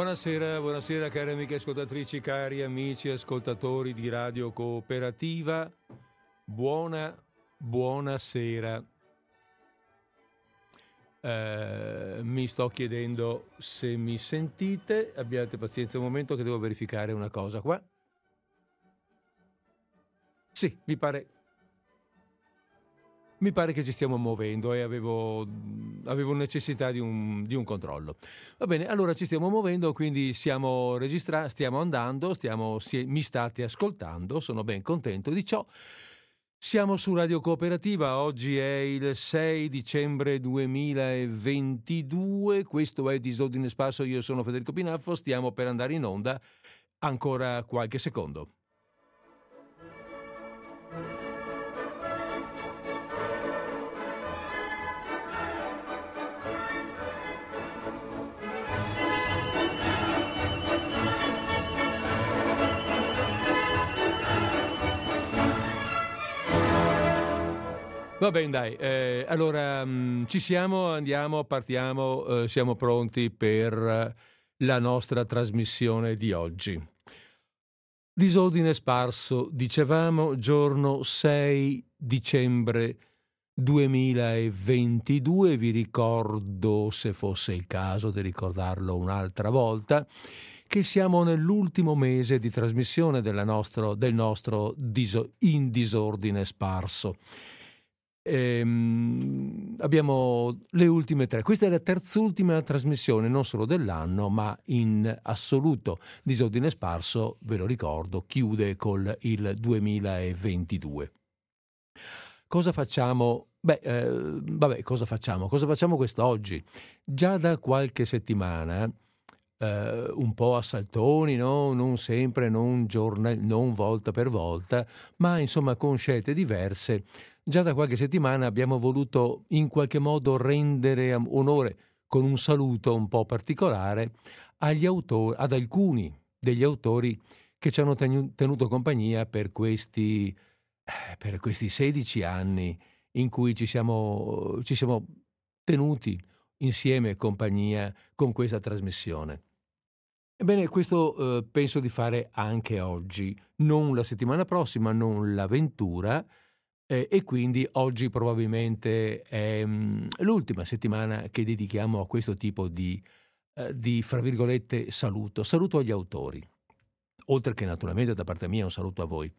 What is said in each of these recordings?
Buonasera, buonasera cari amiche ascoltatrici, cari amici ascoltatori di Radio Cooperativa. Buona, buonasera. Eh, mi sto chiedendo se mi sentite, abbiate pazienza un momento che devo verificare una cosa qua. Sì, mi pare mi pare che ci stiamo muovendo e avevo, avevo necessità di un, di un, controllo. Va bene, allora ci stiamo muovendo, quindi siamo registrati, stiamo andando, stiamo, si, mi state ascoltando, sono ben contento di ciò. Siamo su Radio Cooperativa, oggi è il 6 dicembre 2022, questo è Disordine Sparso, io sono Federico Pinaffo, stiamo per andare in onda ancora qualche secondo. Va bene, dai. Eh, allora, mh, mm, ci siamo, andiamo, partiamo, eh, siamo pronti per la nostra trasmissione di oggi. Disordine sparso, dicevamo, giorno 6 dicembre 2022, vi ricordo, se fosse il caso di ricordarlo un'altra volta, che siamo nell'ultimo mese di trasmissione nostro, del nostro diso, in disordine sparso. Ehm, abbiamo le ultime tre. Questa è la terzultima trasmissione, non solo dell'anno, ma in assoluto. Disordine sparso, ve lo ricordo, chiude col il 2022. Cosa facciamo? Beh, eh, vabbè, cosa facciamo? Cosa facciamo quest'oggi? Già da qualche settimana, eh, un po' a saltoni, no? non sempre, non, giorna, non volta per volta, ma insomma con scelte diverse, Già da qualche settimana abbiamo voluto in qualche modo rendere onore con un saluto un po' particolare autori, ad alcuni degli autori che ci hanno tenuto compagnia per questi, eh, per questi 16 anni in cui ci siamo, ci siamo tenuti insieme compagnia con questa trasmissione. Ebbene, questo eh, penso di fare anche oggi, non la settimana prossima, non l'avventura, eh, e quindi oggi probabilmente è mh, mm, l'ultima settimana che dedichiamo a questo tipo di, eh, di, fra virgolette, saluto. Saluto agli autori, oltre che naturalmente da parte mia un saluto a voi.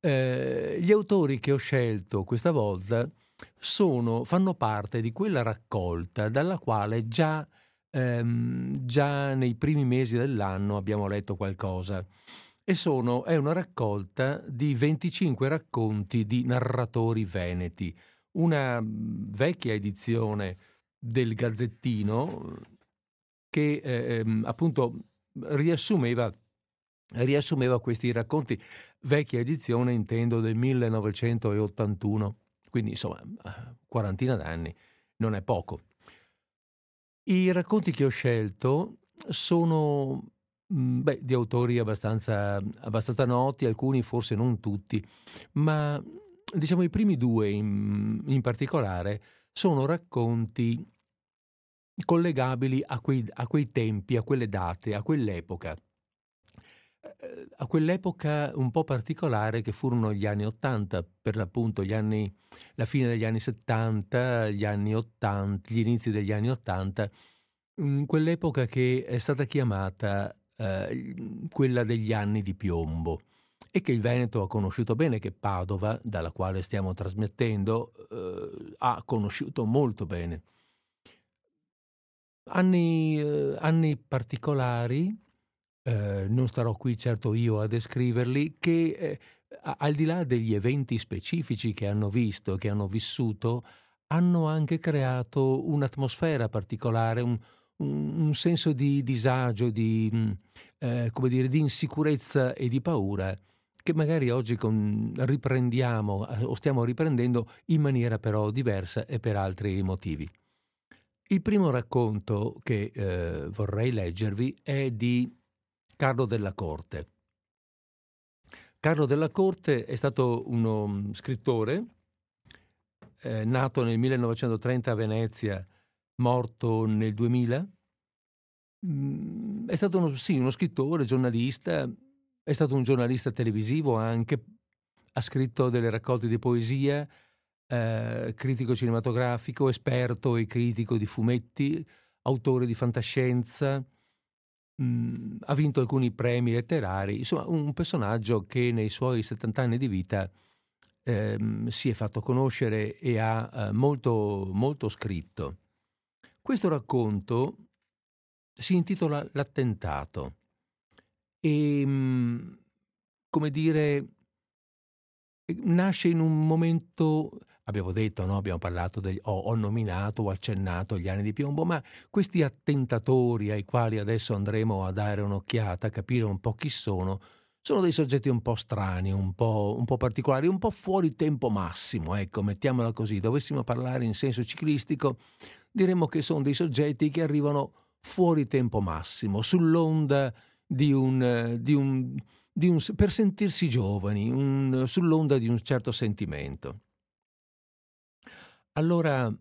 Eh, gli autori che ho scelto questa volta sono, fanno parte di quella raccolta dalla quale già, ehm, già nei primi mesi dell'anno abbiamo letto qualcosa e sono, è una raccolta di 25 racconti di narratori veneti, una mm, vecchia edizione del Gazzettino che eh, ehm, appunto riassumeva, riassumeva questi racconti, vecchia edizione intendo del 1981, quindi insomma quarantina d'anni, non è poco. I racconti che ho scelto sono beh, di autori abbastanza, abbastanza noti, alcuni forse non tutti, ma diciamo i primi due in, in particolare sono racconti collegabili a quei, a quei, tempi, a quelle date, a quell'epoca. Eh, a quell'epoca un po' particolare che furono gli anni Ottanta, per l'appunto anni, la fine degli anni 70, gli anni 80, gli inizi degli anni Ottanta, in quell'epoca che è stata chiamata eh, quella degli anni di piombo e che il Veneto ha conosciuto bene, che Padova, dalla quale stiamo trasmettendo, eh, ha conosciuto molto bene. Anni, eh, anni particolari, eh, non starò qui certo io a descriverli, che eh, al di là degli eventi specifici che hanno visto, che hanno vissuto, hanno anche creato un'atmosfera particolare, un, un, senso di disagio, di, mm, eh, dire, di insicurezza e di paura che magari oggi con, riprendiamo eh, o stiamo riprendendo in maniera però diversa e per altri motivi. Il primo racconto che eh, vorrei leggervi è di Carlo della Corte. Carlo della Corte è stato uno mm, scrittore, eh, nato nel 1930 a Venezia morto nel 2000, Mm, è stato uno, sì, uno scrittore, giornalista, è stato un giornalista televisivo anche, ha scritto delle raccolte di poesia, eh, critico cinematografico, esperto e critico di fumetti, autore di fantascienza, mh, mm, ha vinto alcuni premi letterari, insomma un personaggio che nei suoi 70 anni di vita eh, si è fatto conoscere e ha eh, molto, molto scritto. Questo racconto si intitola L'attentato e, mhmm, come dire, nasce in un momento abbiamo detto, no, abbiamo parlato degli ho ho nominato, ho accennato gli anni di piombo, ma questi attentatori ai quali adesso andremo a dare un'occhiata, capire un po' chi sono, sono dei soggetti un po' strani, un po', un po' particolari, un po' fuori tempo massimo, ecco, mettiamola così. Dovessimo parlare in senso ciclistico, diremmo che sono dei soggetti che arrivano fuori tempo massimo, sull'onda di un, di un, di un per sentirsi giovani, un, sull'onda di un certo sentimento. Allora,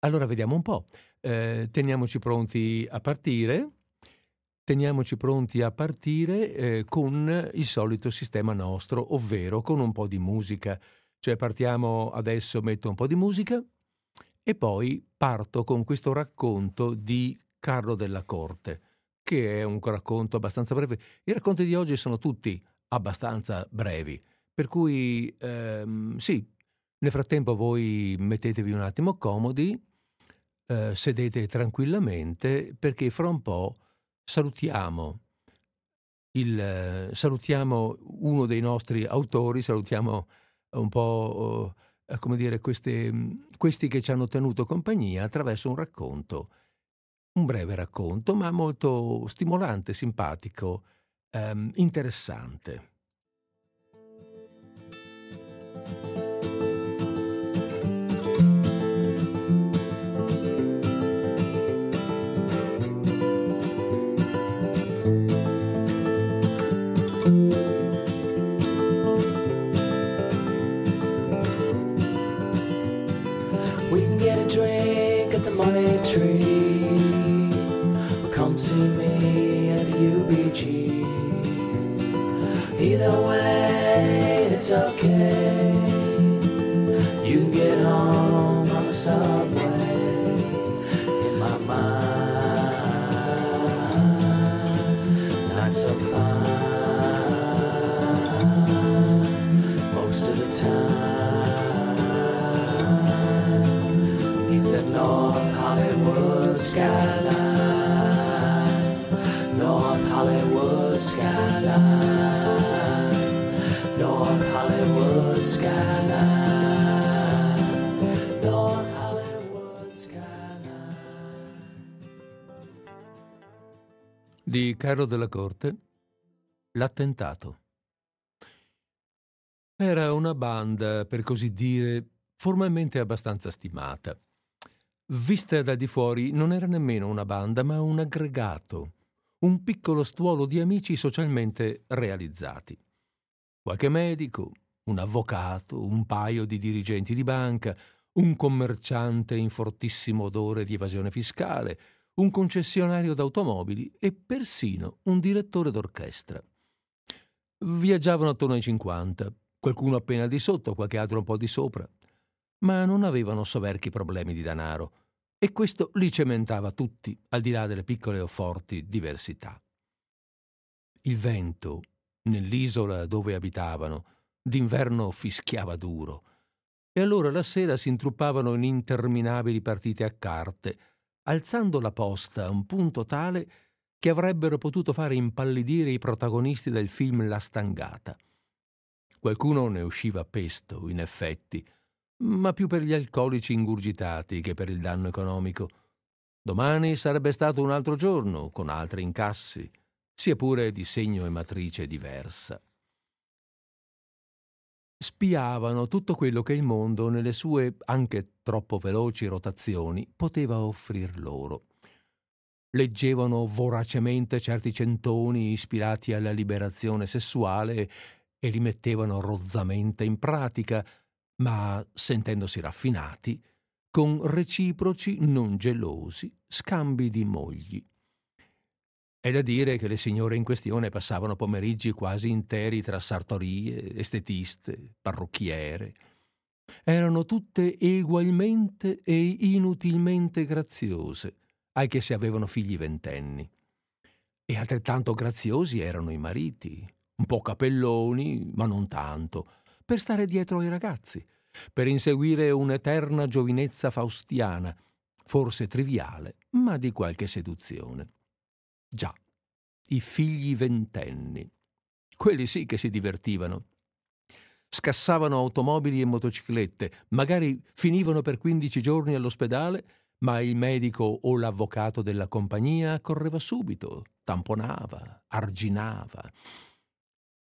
allora vediamo un po'. Eh, teniamoci pronti a partire. Teniamoci pronti a partire eh, con il solito sistema nostro, ovvero con un po' di musica. Cioè partiamo adesso, metto un po' di musica e poi parto con questo racconto di Carlo della Corte, che è un racconto abbastanza breve. I racconti di oggi sono tutti abbastanza brevi, per cui ehm, sì, nel frattempo voi mettetevi un attimo comodi, eh, sedete tranquillamente, perché fra un po' salutiamo, il, salutiamo uno dei nostri autori, salutiamo un po' eh, come dire, queste, questi che ci hanno tenuto compagnia attraverso un racconto un breve racconto, ma molto stimolante, simpatico, ehm, interessante. It's okay. You can get home on the subway. In my mind, not so fine. Most of the time, beneath the North Hollywood skyline. North Hollywood skyline, Di Carlo della Corte, L'attentato. Era una banda, per così dire, formalmente abbastanza stimata. Vista da di fuori non era nemmeno una banda, ma un aggregato, un piccolo stuolo di amici socialmente realizzati. Qualche medico, un avvocato, un paio di dirigenti di banca, un commerciante in fortissimo odore di evasione fiscale, un concessionario d'automobili e persino un direttore d'orchestra. Viaggiavano attorno ai 50, qualcuno appena di sotto, qualche altro un po' di sopra, ma non avevano soverchi problemi di denaro e questo li cementava tutti, al di là delle piccole o forti diversità. Il vento, nell'isola dove abitavano, d'inverno fischiava duro, e allora la sera si intruppavano in interminabili partite a carte, alzando la posta a un punto tale che avrebbero potuto fare impallidire i protagonisti del film La Stangata. Qualcuno ne usciva pesto, in effetti, ma più per gli alcolici ingurgitati che per il danno economico. Domani sarebbe stato un altro giorno, con altri incassi, sia pure di segno e matrice diversa. Spiavano tutto quello che il mondo, nelle sue anche troppo veloci rotazioni, poteva offrir loro. Leggevano voracemente certi centoni ispirati alla liberazione sessuale e li mettevano rozzamente in pratica, ma sentendosi raffinati, con reciproci non gelosi scambi di mogli. È da dire che le signore in questione passavano pomeriggi quasi interi tra sartorie, estetiste, parrucchiere. Erano tutte egualmente e inutilmente graziose, anche se avevano figli ventenni. E altrettanto graziosi erano i mariti, un po' capelloni, ma non tanto, per stare dietro ai ragazzi, per inseguire un'eterna giovinezza faustiana, forse triviale, ma di qualche seduzione. Già, i figli ventenni. Quelli sì che si divertivano. Scassavano automobili e motociclette, magari finivano per 15 giorni all'ospedale, ma il medico o l'avvocato della compagnia accorreva subito, tamponava, arginava.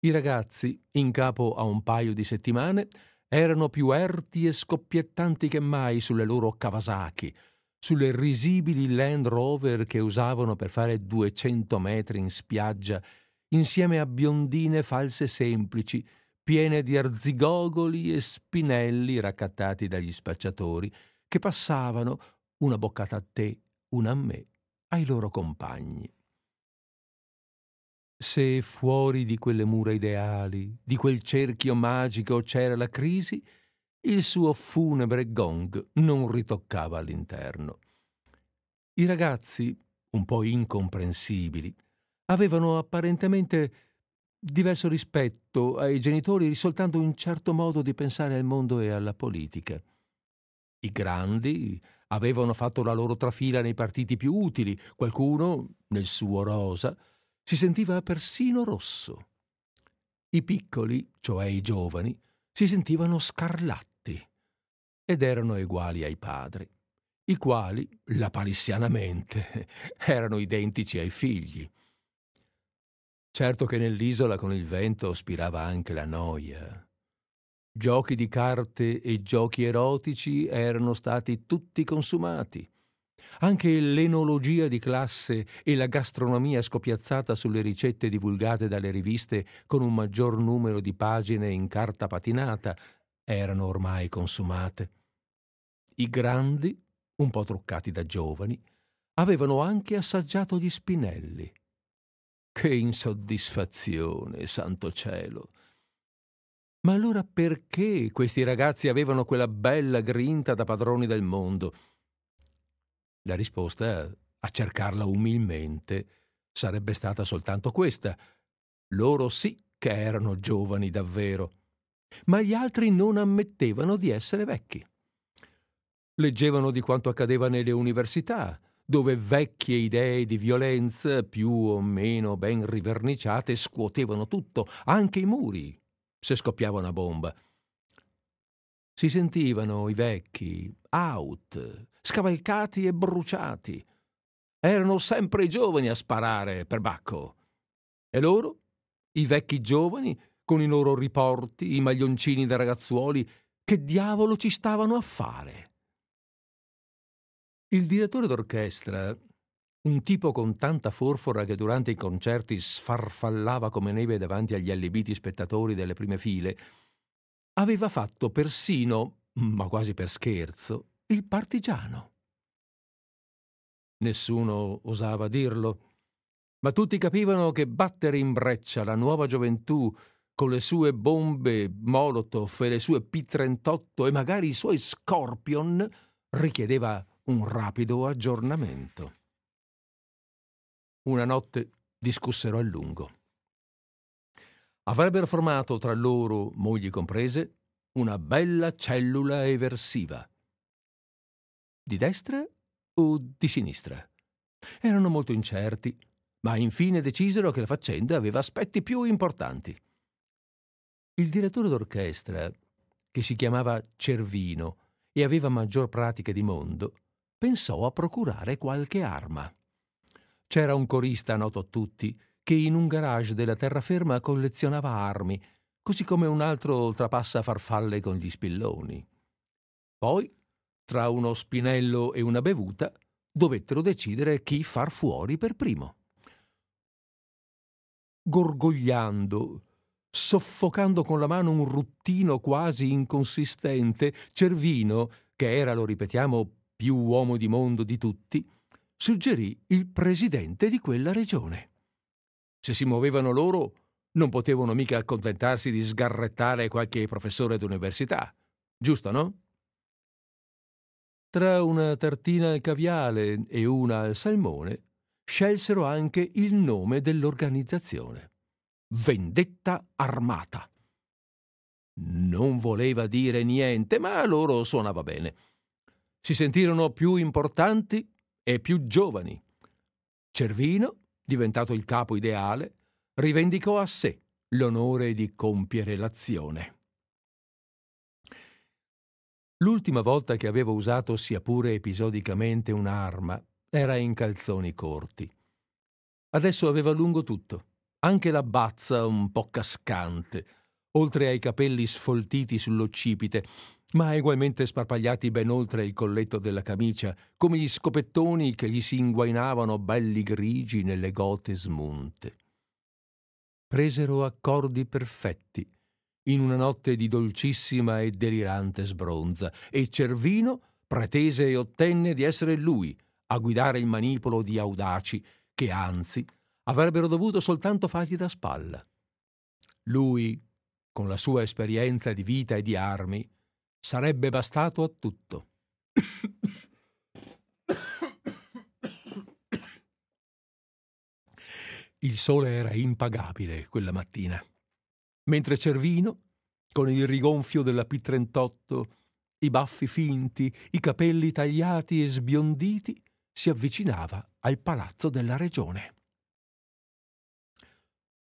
I ragazzi, in capo a un paio di settimane, erano più erti e scoppiettanti che mai sulle loro Kawasaki, sulle risibili Land Rover che usavano per fare 200 metri in spiaggia, insieme a biondine false semplici, piene di arzigogoli e spinelli raccattati dagli spacciatori, che passavano, una boccata a te, una a me, ai loro compagni. Se fuori di quelle mura ideali, di quel cerchio magico c'era la crisi, il suo funebre gong non ritoccava all'interno. I ragazzi, un po' incomprensibili, avevano apparentemente diverso rispetto ai genitori soltanto un certo modo di pensare al mondo e alla politica. I grandi avevano fatto la loro trafila nei partiti più utili, qualcuno, nel suo rosa, si sentiva persino rosso. I piccoli, cioè i giovani, si sentivano scarlatti ed erano uguali ai padri, i quali, lapalissianamente, erano identici ai figli. Certo che nell'isola con il vento spirava anche la noia. Giochi di carte e giochi erotici erano stati tutti consumati. Anche l'enologia di classe e la gastronomia scopiazzata sulle ricette divulgate dalle riviste con un maggior numero di pagine in carta patinata erano ormai consumate. I grandi, un po' truccati da giovani, avevano anche assaggiato gli spinelli. Che insoddisfazione, santo cielo! Ma allora perché questi ragazzi avevano quella bella grinta da padroni del mondo? La risposta, a cercarla umilmente, sarebbe stata soltanto questa. Loro sì che erano giovani davvero ma gli altri non ammettevano di essere vecchi. Leggevano di quanto accadeva nelle università, dove vecchie idee di violenza, più o meno ben riverniciate, scuotevano tutto, anche i muri, se scoppiava una bomba. Si sentivano i vecchi out, scavalcati e bruciati. Erano sempre i giovani a sparare per bacco. E loro, i vecchi giovani, con i loro riporti, i maglioncini da ragazzuoli, che diavolo ci stavano a fare? Il direttore d'orchestra, un tipo con tanta forfora che durante i concerti sfarfallava come neve davanti agli allibiti spettatori delle prime file, aveva fatto persino, ma quasi per scherzo, il partigiano. Nessuno osava dirlo, ma tutti capivano che battere in breccia la nuova gioventù con le sue bombe Molotov e le sue P-38 e magari i suoi Scorpion, richiedeva un rapido aggiornamento. Una notte discussero a lungo. Avrebbero formato tra loro, mogli comprese, una bella cellula eversiva. Di destra o di sinistra? Erano molto incerti, ma infine decisero che la faccenda aveva aspetti più importanti. Il direttore d'orchestra, che si chiamava Cervino e aveva maggior pratica di mondo, pensò a procurare qualche arma. C'era un corista noto a tutti che in un garage della terraferma collezionava armi, così come un altro trapassa farfalle con gli spilloni. Poi, tra uno spinello e una bevuta, dovettero decidere chi far fuori per primo. Gorgogliando, soffocando con la mano un ruttino quasi inconsistente, Cervino, che era, lo ripetiamo, più uomo di mondo di tutti, suggerì il presidente di quella regione. Se si muovevano loro, non potevano mica accontentarsi di sgarrettare qualche professore d'università. Giusto, no? Tra una tartina al caviale e una al salmone, scelsero anche il nome dell'organizzazione. Vendetta Armata. Non voleva dire niente, ma a loro suonava bene. Si sentirono più importanti e più giovani. Cervino, diventato il capo ideale, rivendicò a sé l'onore di compiere l'azione. L'ultima volta che avevo usato sia pure episodicamente un'arma era in calzoni corti. Adesso aveva lungo tutto, anche la bazza un po' cascante, oltre ai capelli sfoltiti sull'occipite, ma egualmente sparpagliati ben oltre il colletto della camicia, come gli scopettoni che gli si inguainavano belli grigi nelle gote smunte. Presero accordi perfetti in una notte di dolcissima e delirante sbronza, e Cervino pretese e ottenne di essere lui a guidare il manipolo di audaci che anzi avrebbero dovuto soltanto fargli da spalla. Lui, con la sua esperienza di vita e di armi, sarebbe bastato a tutto. Il sole era impagabile quella mattina mentre Cervino, con il rigonfio della P38, i baffi finti, i capelli tagliati e sbionditi, si avvicinava al palazzo della regione.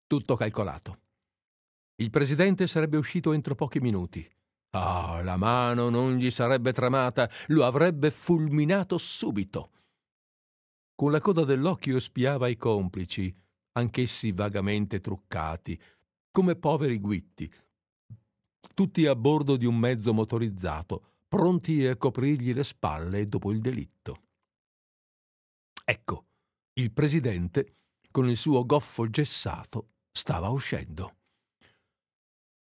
Tutto calcolato. Il presidente sarebbe uscito entro pochi minuti. Ah, oh, la mano non gli sarebbe tremata, lo avrebbe fulminato subito. Con la coda dell'occhio spiava i complici, anch'essi vagamente truccati, come poveri guitti, tutti a bordo di un mezzo motorizzato, pronti a coprirgli le spalle dopo il delitto. Ecco, il presidente, con il suo goffo gessato, stava uscendo.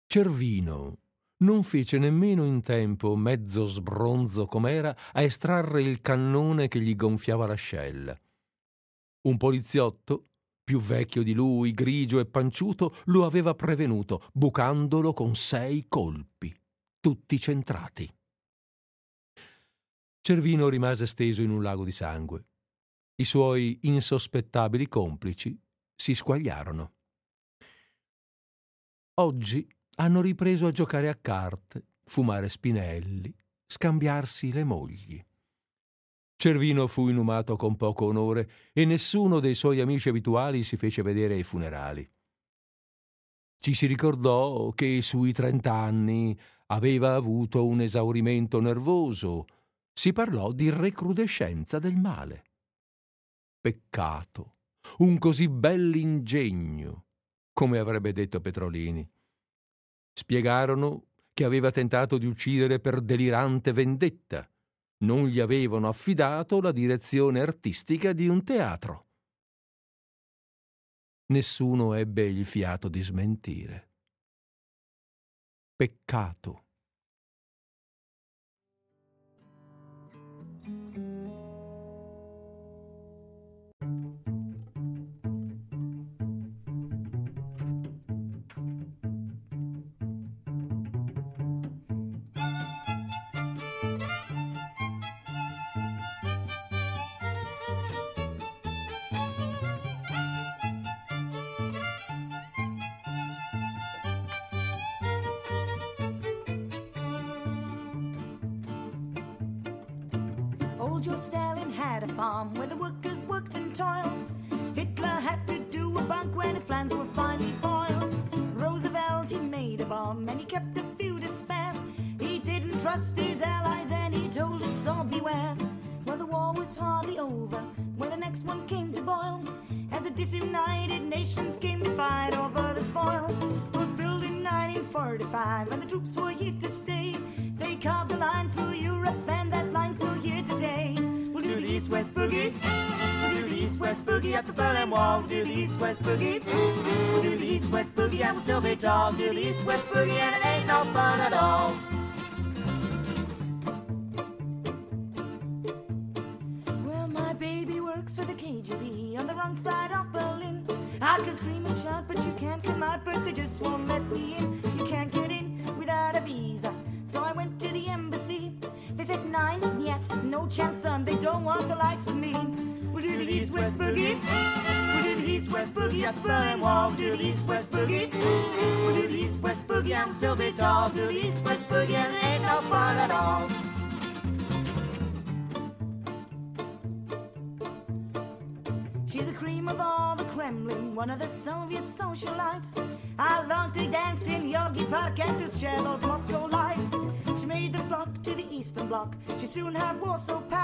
Cervino non fece nemmeno in tempo, mezzo sbronzo com'era, a estrarre il cannone che gli gonfiava l'ascella. Un poliziotto, più vecchio di lui, grigio e panciuto, lo aveva prevenuto, bucandolo con sei colpi, tutti centrati. Cervino rimase steso in un lago di sangue. I suoi insospettabili complici si squagliarono. Oggi hanno ripreso a giocare a carte, fumare spinelli, scambiarsi le mogli. Cervino fu inumato con poco onore e nessuno dei suoi amici abituali si fece vedere ai funerali. Ci si ricordò che sui trent'anni aveva avuto un esaurimento nervoso. Si parlò di recrudescenza del male. Peccato, un così bell'ingegno, come avrebbe detto Petrolini. Spiegarono che aveva tentato di uccidere per delirante vendetta non gli avevano affidato la direzione artistica di un teatro. Nessuno ebbe il fiato di smentire. Peccato. Joe Stalin had a farm where the workers worked and toiled. Hitler had to do a bunk when his plans were finally foiled. Roosevelt, he made a bomb and he kept a few to spare. He didn't trust his allies and he told us all beware. Well, the war was hardly over when the next one came to boil. As the disunited nations came to fight over the spoils. It was built in 1945 and the troops were here to stay. Boogie at the Berlin Wall. We'll do the east-west boogie. We'll do the east-west boogie and we'll still be tall. Do the east-west boogie and it ain't no fun at all. At the Wall. Do the east west boogie. We'll do the east west boogie. I'm still big tall. Do the east west boogie and ain't no fun at all. She's the cream of all the Kremlin, one of the Soviet socialites. I long to dance in Yorgi Park and to share those Moscow lights. She made the flock to the Eastern Bloc. She soon had Warsaw packed.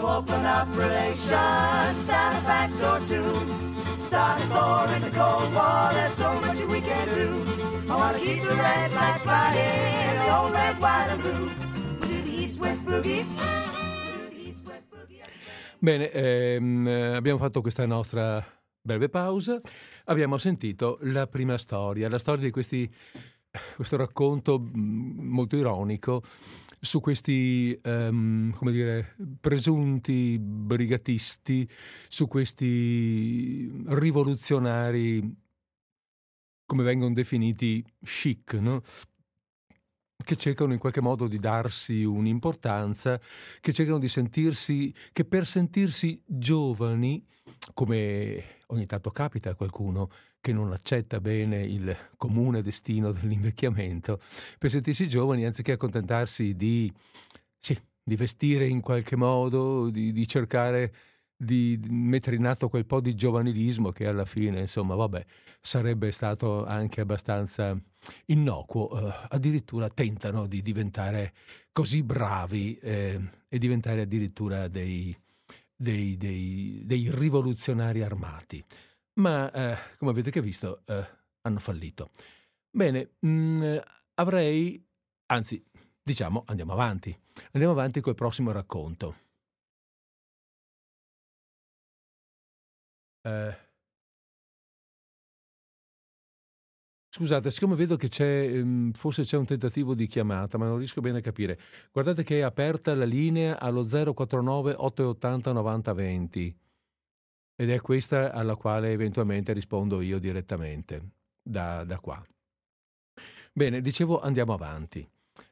To open up relations, sign a backdoor too. Starting for in the Cold War, there's so much we can do. I want to keep the red flag flying, the old red, white and blue. Do the East-West boogie. Bene, ehm, eh, abbiamo fatto questa nostra breve pausa. Abbiamo sentito la prima storia, la storia di questi, questo racconto mh, molto ironico su questi, ehm, come dire, presunti brigatisti, su questi rivoluzionari, come vengono definiti, chic, no? che cercano in qualche modo di darsi un'importanza, che cercano di sentirsi, che per sentirsi giovani, come ogni tanto capita a qualcuno che non accetta bene il comune destino dell'invecchiamento, per sentirsi giovani, anziché accontentarsi di, sì, di vestire in qualche modo, di, di cercare di mettere in atto quel po' di giovanilismo che alla fine, insomma, vabbè, sarebbe stato anche abbastanza innocuo, eh, addirittura tentano di diventare così bravi eh, e diventare addirittura dei, dei, dei, dei rivoluzionari armati. Ma, eh, come avete visto, eh, hanno fallito. Bene, mh, avrei, anzi, diciamo, andiamo avanti. Andiamo avanti col prossimo racconto. Eh, Scusate, siccome vedo che c'è, ehm, forse c'è un tentativo di chiamata, ma non riesco bene a capire. Guardate che è aperta la linea allo 049 880 9020 ed è questa alla quale eventualmente rispondo io direttamente da, da qua. Bene, dicevo andiamo avanti.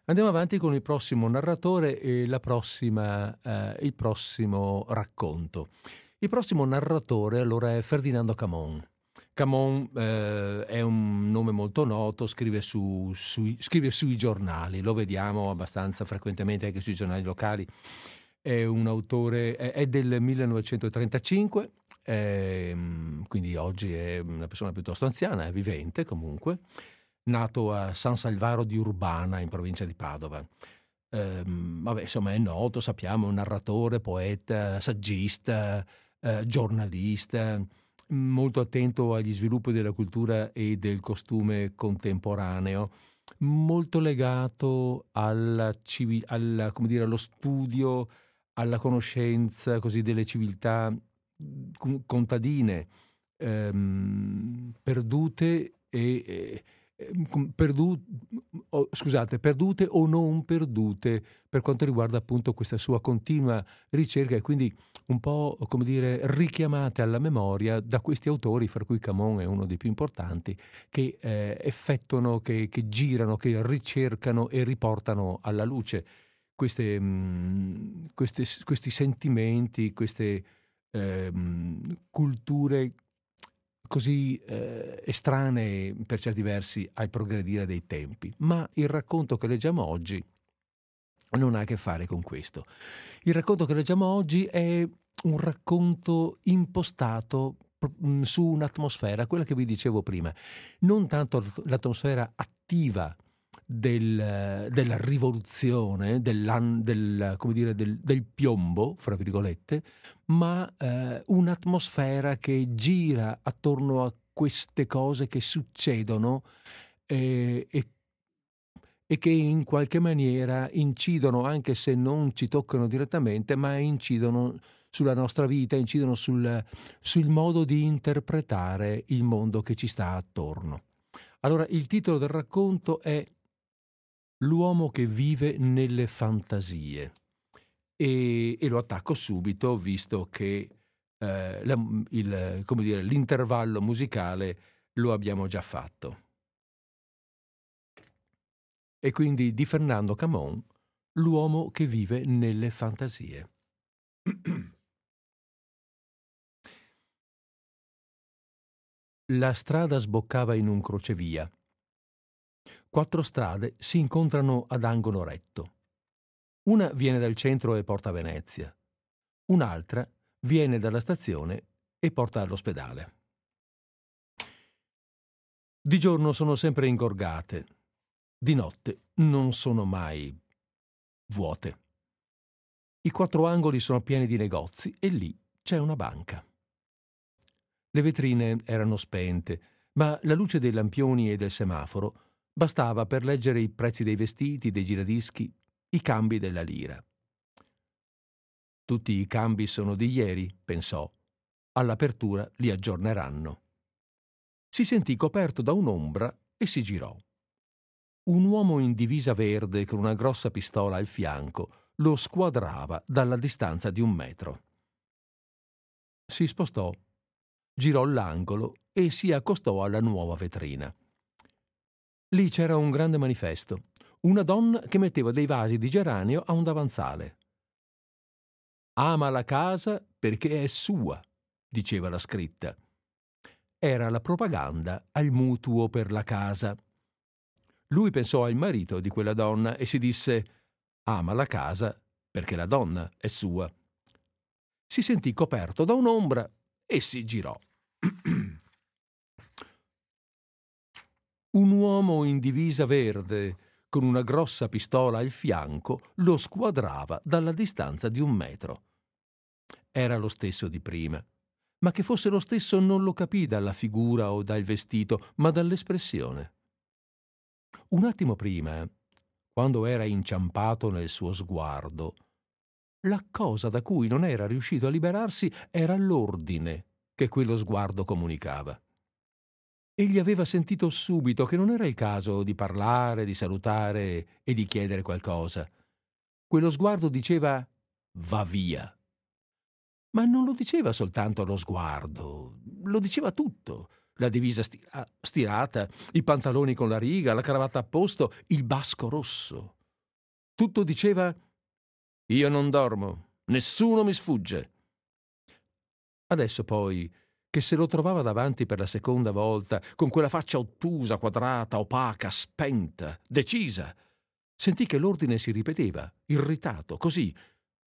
Andiamo avanti con il prossimo narratore e prossima, eh, il prossimo racconto. Il prossimo narratore allora è Ferdinando Camon. Camon eh, è un nome molto noto, scrive, su, sui, scrive, sui, giornali, lo vediamo abbastanza frequentemente anche sui giornali locali. È un autore, è, è del 1935, è, quindi oggi è una persona piuttosto anziana, è vivente comunque, nato a San Salvaro di Urbana in provincia di Padova. Eh, vabbè, insomma, è noto, sappiamo, è un narratore, poeta, saggista, eh, giornalista molto attento agli sviluppi della cultura e del costume contemporaneo, molto legato alla civi- alla, dire, allo studio, alla conoscenza così, delle civiltà contadine ehm, perdute e, e Perdu- oh, scusate, perdute o non perdute per quanto riguarda appunto questa sua continua ricerca e quindi un po' come dire richiamate alla memoria da questi autori, fra cui Camon è uno dei più importanti, che eh, effettuano, che, che, girano, che ricercano e riportano alla luce queste, mh, queste, questi sentimenti, queste eh, culture così eh, estranee per certi versi al progredire dei tempi. Ma il racconto che leggiamo oggi non ha a che fare con questo. Il racconto che leggiamo oggi è un racconto impostato mm, su un'atmosfera, quella che vi dicevo prima, non tanto l'atmosfera attiva del, della rivoluzione, del, dire, del, del, piombo, fra virgolette, ma eh, un'atmosfera che gira attorno a queste cose che succedono eh, e e che in qualche maniera incidono, anche se non ci toccano direttamente, ma incidono sulla nostra vita, incidono sul, sul modo di interpretare il mondo che ci sta attorno. Allora, il titolo del racconto è L'uomo che vive nelle fantasie e, e lo attacco subito, visto che eh, la, il, dire, l'intervallo musicale lo abbiamo già fatto e quindi di Fernando Camon, L'uomo che vive nelle fantasie. La strada sboccava in un crocevia. Quattro strade si incontrano ad angolo retto. Una viene dal centro e porta a Venezia. Un'altra viene dalla stazione e porta all'ospedale. Di giorno sono sempre ingorgate, di notte non sono mai vuote. I quattro angoli sono pieni di negozi e lì c'è una banca. Le vetrine erano spente, ma la luce dei lampioni e del semaforo bastava per leggere i prezzi dei vestiti, dei giradischi, i cambi della lira. Tutti i cambi sono di ieri, pensò. All'apertura li aggiorneranno. Si sentì coperto da un'ombra e si girò. Un uomo in divisa verde con una grossa pistola al fianco lo squadrava dalla distanza di un metro. Si spostò, girò l'angolo e si accostò alla nuova vetrina. Lì c'era un grande manifesto, una donna che metteva dei vasi di geranio a un davanzale. Ama la casa perché è sua, diceva la scritta. Era la propaganda al mutuo per la casa. Lui pensò al marito di quella donna e si disse ama la casa perché la donna è sua. Si sentì coperto da un'ombra e si girò. Un uomo in divisa verde, con una grossa pistola al fianco, lo squadrava dalla distanza di un metro. Era lo stesso di prima, ma che fosse lo stesso non lo capì dalla figura o dal vestito, ma dall'espressione. Un attimo prima, quando era inciampato nel suo sguardo, la cosa da cui non era riuscito a liberarsi era l'ordine che quello sguardo comunicava. Egli aveva sentito subito che non era il caso di parlare, di salutare e di chiedere qualcosa. Quello sguardo diceva va via. Ma non lo diceva soltanto lo sguardo, lo diceva tutto la divisa ah, stirata, i pantaloni con la riga, la cravatta a posto, il basco rosso. Tutto diceva Io non dormo, nessuno mi sfugge. Adesso poi, che se lo trovava davanti per la seconda volta, con quella faccia ottusa, quadrata, opaca, spenta, decisa, sentì che l'ordine si ripeteva, irritato, così.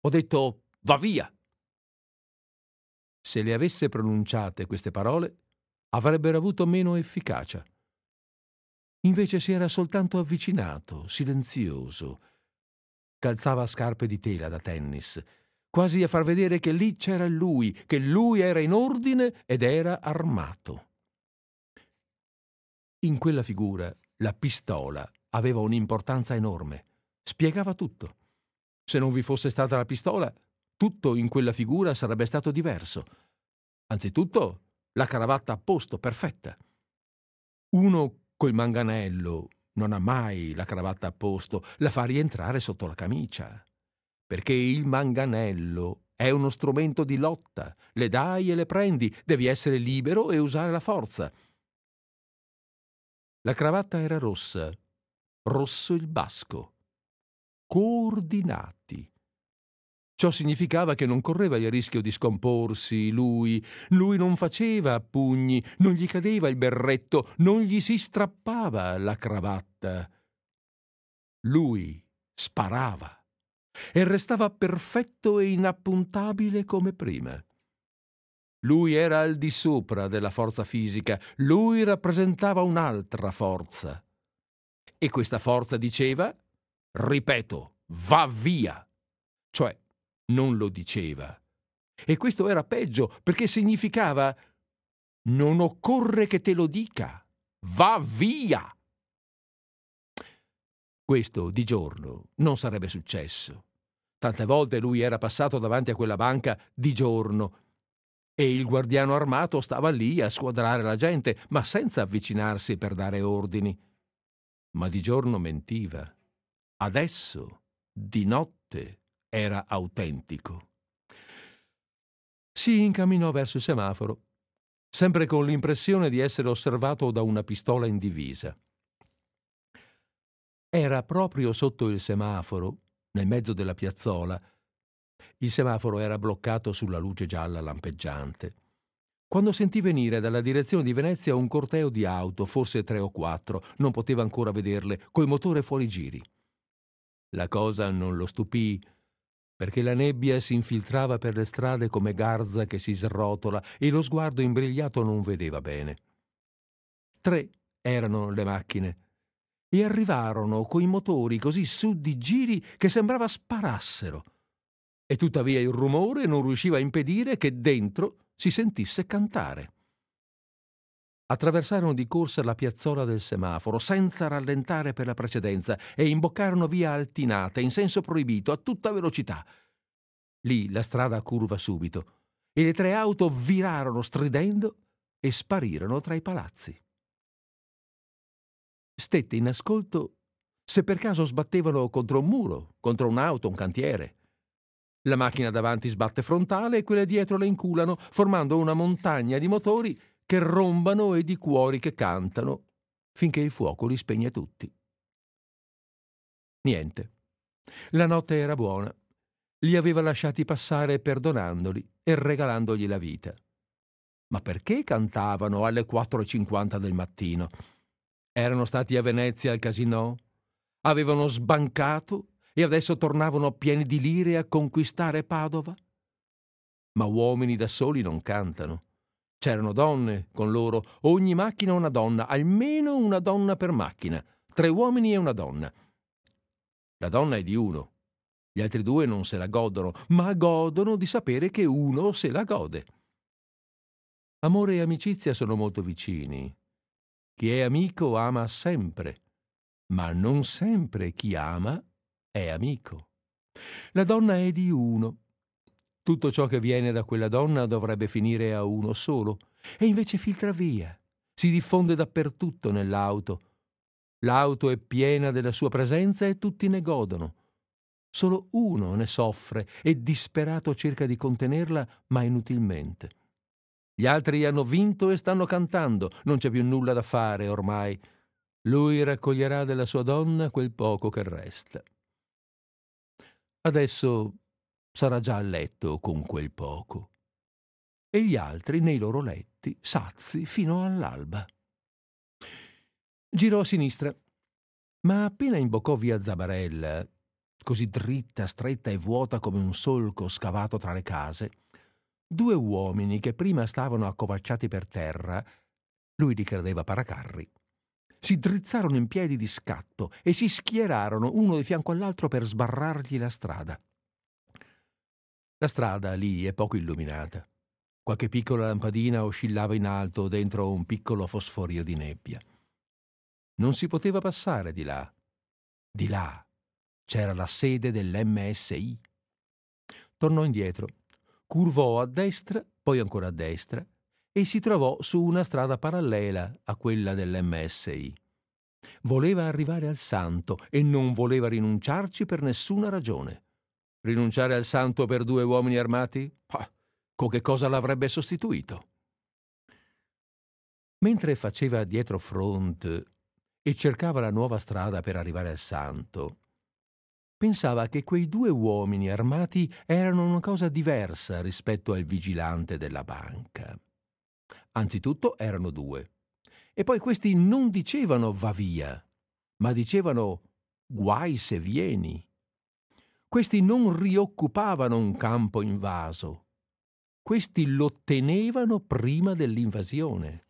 Ho detto va via. Se le avesse pronunciate queste parole, avrebbero avuto meno efficacia. Invece si era soltanto avvicinato, silenzioso. Calzava scarpe di tela da tennis, quasi a far vedere che lì c'era lui, che lui era in ordine ed era armato. In quella figura la pistola aveva un'importanza enorme, spiegava tutto. Se non vi fosse stata la pistola, tutto in quella figura sarebbe stato diverso. Anzitutto, la cravatta a posto, perfetta. Uno col manganello non ha mai la cravatta a posto, la fa rientrare sotto la camicia, perché il manganello è uno strumento di lotta, le dai e le prendi, devi essere libero e usare la forza. La cravatta era rossa, rosso il basco. Coordinati. Ciò significava che non correva il rischio di scomporsi lui, lui non faceva pugni, non gli cadeva il berretto, non gli si strappava la cravatta. Lui sparava e restava perfetto e inappuntabile come prima. Lui era al di sopra della forza fisica, lui rappresentava un'altra forza. E questa forza diceva, ripeto, va via. Cioè, non lo diceva. E questo era peggio, perché significava, non occorre che te lo dica, va via. Questo di giorno non sarebbe successo. Tante volte lui era passato davanti a quella banca di giorno e il guardiano armato stava lì a squadrare la gente, ma senza avvicinarsi per dare ordini. Ma di giorno mentiva. Adesso, di notte, era autentico. Si incamminò verso il semaforo, sempre con l'impressione di essere osservato da una pistola in divisa. Era proprio sotto il semaforo, nel mezzo della piazzola, il semaforo era bloccato sulla luce gialla lampeggiante. Quando sentì venire dalla direzione di Venezia un corteo di auto, forse tre o quattro, non poteva ancora vederle, coi motore fuori giri. La cosa non lo stupì, perché la nebbia si infiltrava per le strade come garza che si srotola e lo sguardo imbrigliato non vedeva bene. Tre erano le macchine e arrivarono coi motori così su di giri che sembrava sparassero e tuttavia il rumore non riusciva a impedire che dentro si sentisse cantare. Attraversarono di corsa la piazzola del semaforo senza rallentare per la precedenza e imboccarono via Altinata in senso proibito a tutta velocità. Lì la strada curva subito e le tre auto virarono stridendo e sparirono tra i palazzi. Stette in ascolto se per caso sbattevano contro un muro, contro un'auto, un cantiere. La macchina davanti sbatte frontale e quelle dietro le inculano, formando una montagna di motori che rombano e di cuori che cantano, finché il fuoco li spegne tutti. Niente. La notte era buona. Li aveva lasciati passare perdonandoli e regalandogli la vita. Ma perché cantavano alle 4.50 del mattino? Erano stati a Venezia al casino? Avevano sbancato e adesso tornavano pieni di lire a conquistare Padova? Ma uomini da soli non cantano. C'erano donne con loro, ogni macchina una donna, almeno una donna per macchina, tre uomini e una donna. La donna è di uno, gli altri due non se la godono, ma godono di sapere che uno se la gode. Amore e amicizia sono molto vicini. Chi è amico ama sempre, ma non sempre chi ama è amico. La donna è di uno. Tutto ciò che viene da quella donna dovrebbe finire a uno solo, e invece filtra via, si diffonde dappertutto nell'auto. L'auto è piena della sua presenza e tutti ne godono. Solo uno ne soffre e disperato cerca di contenerla, ma inutilmente. Gli altri hanno vinto e stanno cantando, non c'è più nulla da fare ormai. Lui raccoglierà della sua donna quel poco che resta. Adesso sarà già a letto con quel poco. E gli altri nei loro letti, sazi fino all'alba. Girò a sinistra, ma appena imboccò via Zabarella, così dritta, stretta e vuota come un solco scavato tra le case, due uomini che prima stavano accovacciati per terra, lui li credeva paracarri, si drizzarono in piedi di scatto e si schierarono uno di fianco all'altro per sbarrargli la strada. La strada lì è poco illuminata. Qualche piccola lampadina oscillava in alto dentro un piccolo fosforio di nebbia. Non si poteva passare di là. Di là c'era la sede dell'MSI. Tornò indietro, curvò a destra, poi ancora a destra, e si trovò su una strada parallela a quella dell'MSI. Voleva arrivare al santo e non voleva rinunciarci per nessuna ragione. Rinunciare al santo per due uomini armati? Ah, con che cosa l'avrebbe sostituito? Mentre faceva dietro front e cercava la nuova strada per arrivare al santo, pensava che quei due uomini armati erano una cosa diversa rispetto al vigilante della banca. Anzitutto erano due. E poi questi non dicevano va via, ma dicevano guai se vieni. Questi non rioccupavano un campo invaso, questi lo tenevano prima dell'invasione.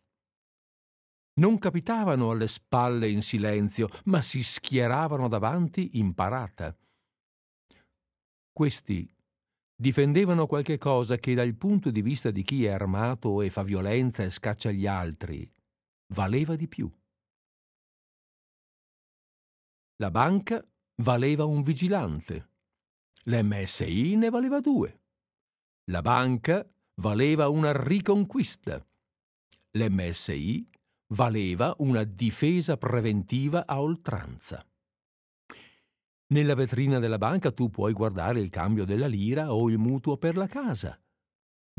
Non capitavano alle spalle in silenzio, ma si schieravano davanti in parata. Questi difendevano qualche cosa che dal punto di vista di chi è armato e fa violenza e scaccia gli altri valeva di più. La banca valeva un vigilante, l'MSI ne valeva due, la banca valeva una riconquista, l'MSI valeva una difesa preventiva a oltranza. Nella vetrina della banca tu puoi guardare il cambio della lira o il mutuo per la casa,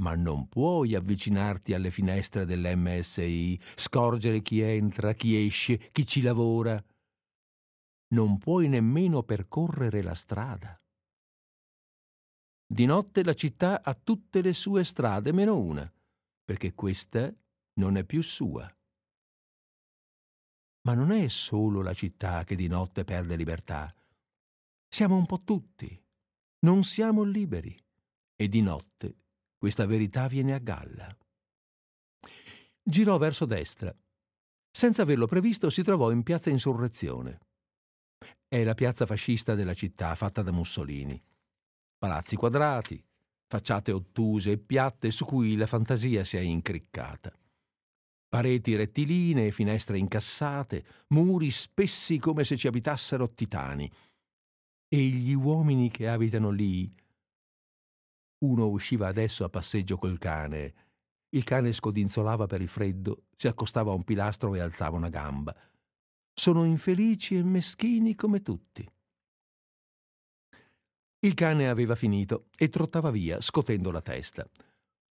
ma non puoi avvicinarti alle finestre dell'MSI, scorgere chi entra, chi esce, chi ci lavora. Non puoi nemmeno percorrere la strada. Di notte la città ha tutte le sue strade meno una, perché questa non è più sua. Ma non è solo la città che di notte perde libertà siamo un po' tutti. Non siamo liberi. E di notte questa verità viene a galla. Girò verso destra. Senza averlo previsto si trovò in piazza Insurrezione. È la piazza fascista della città fatta da Mussolini. Palazzi quadrati, facciate ottuse e piatte su cui la fantasia si è incriccata. Pareti rettilinee, finestre incassate, muri spessi come se ci abitassero titani, e gli uomini che abitano lì. Uno usciva adesso a passeggio col cane. Il cane scodinzolava per il freddo, si accostava a un pilastro e alzava una gamba. Sono infelici e meschini come tutti. Il cane aveva finito e trottava via, scotendo la testa.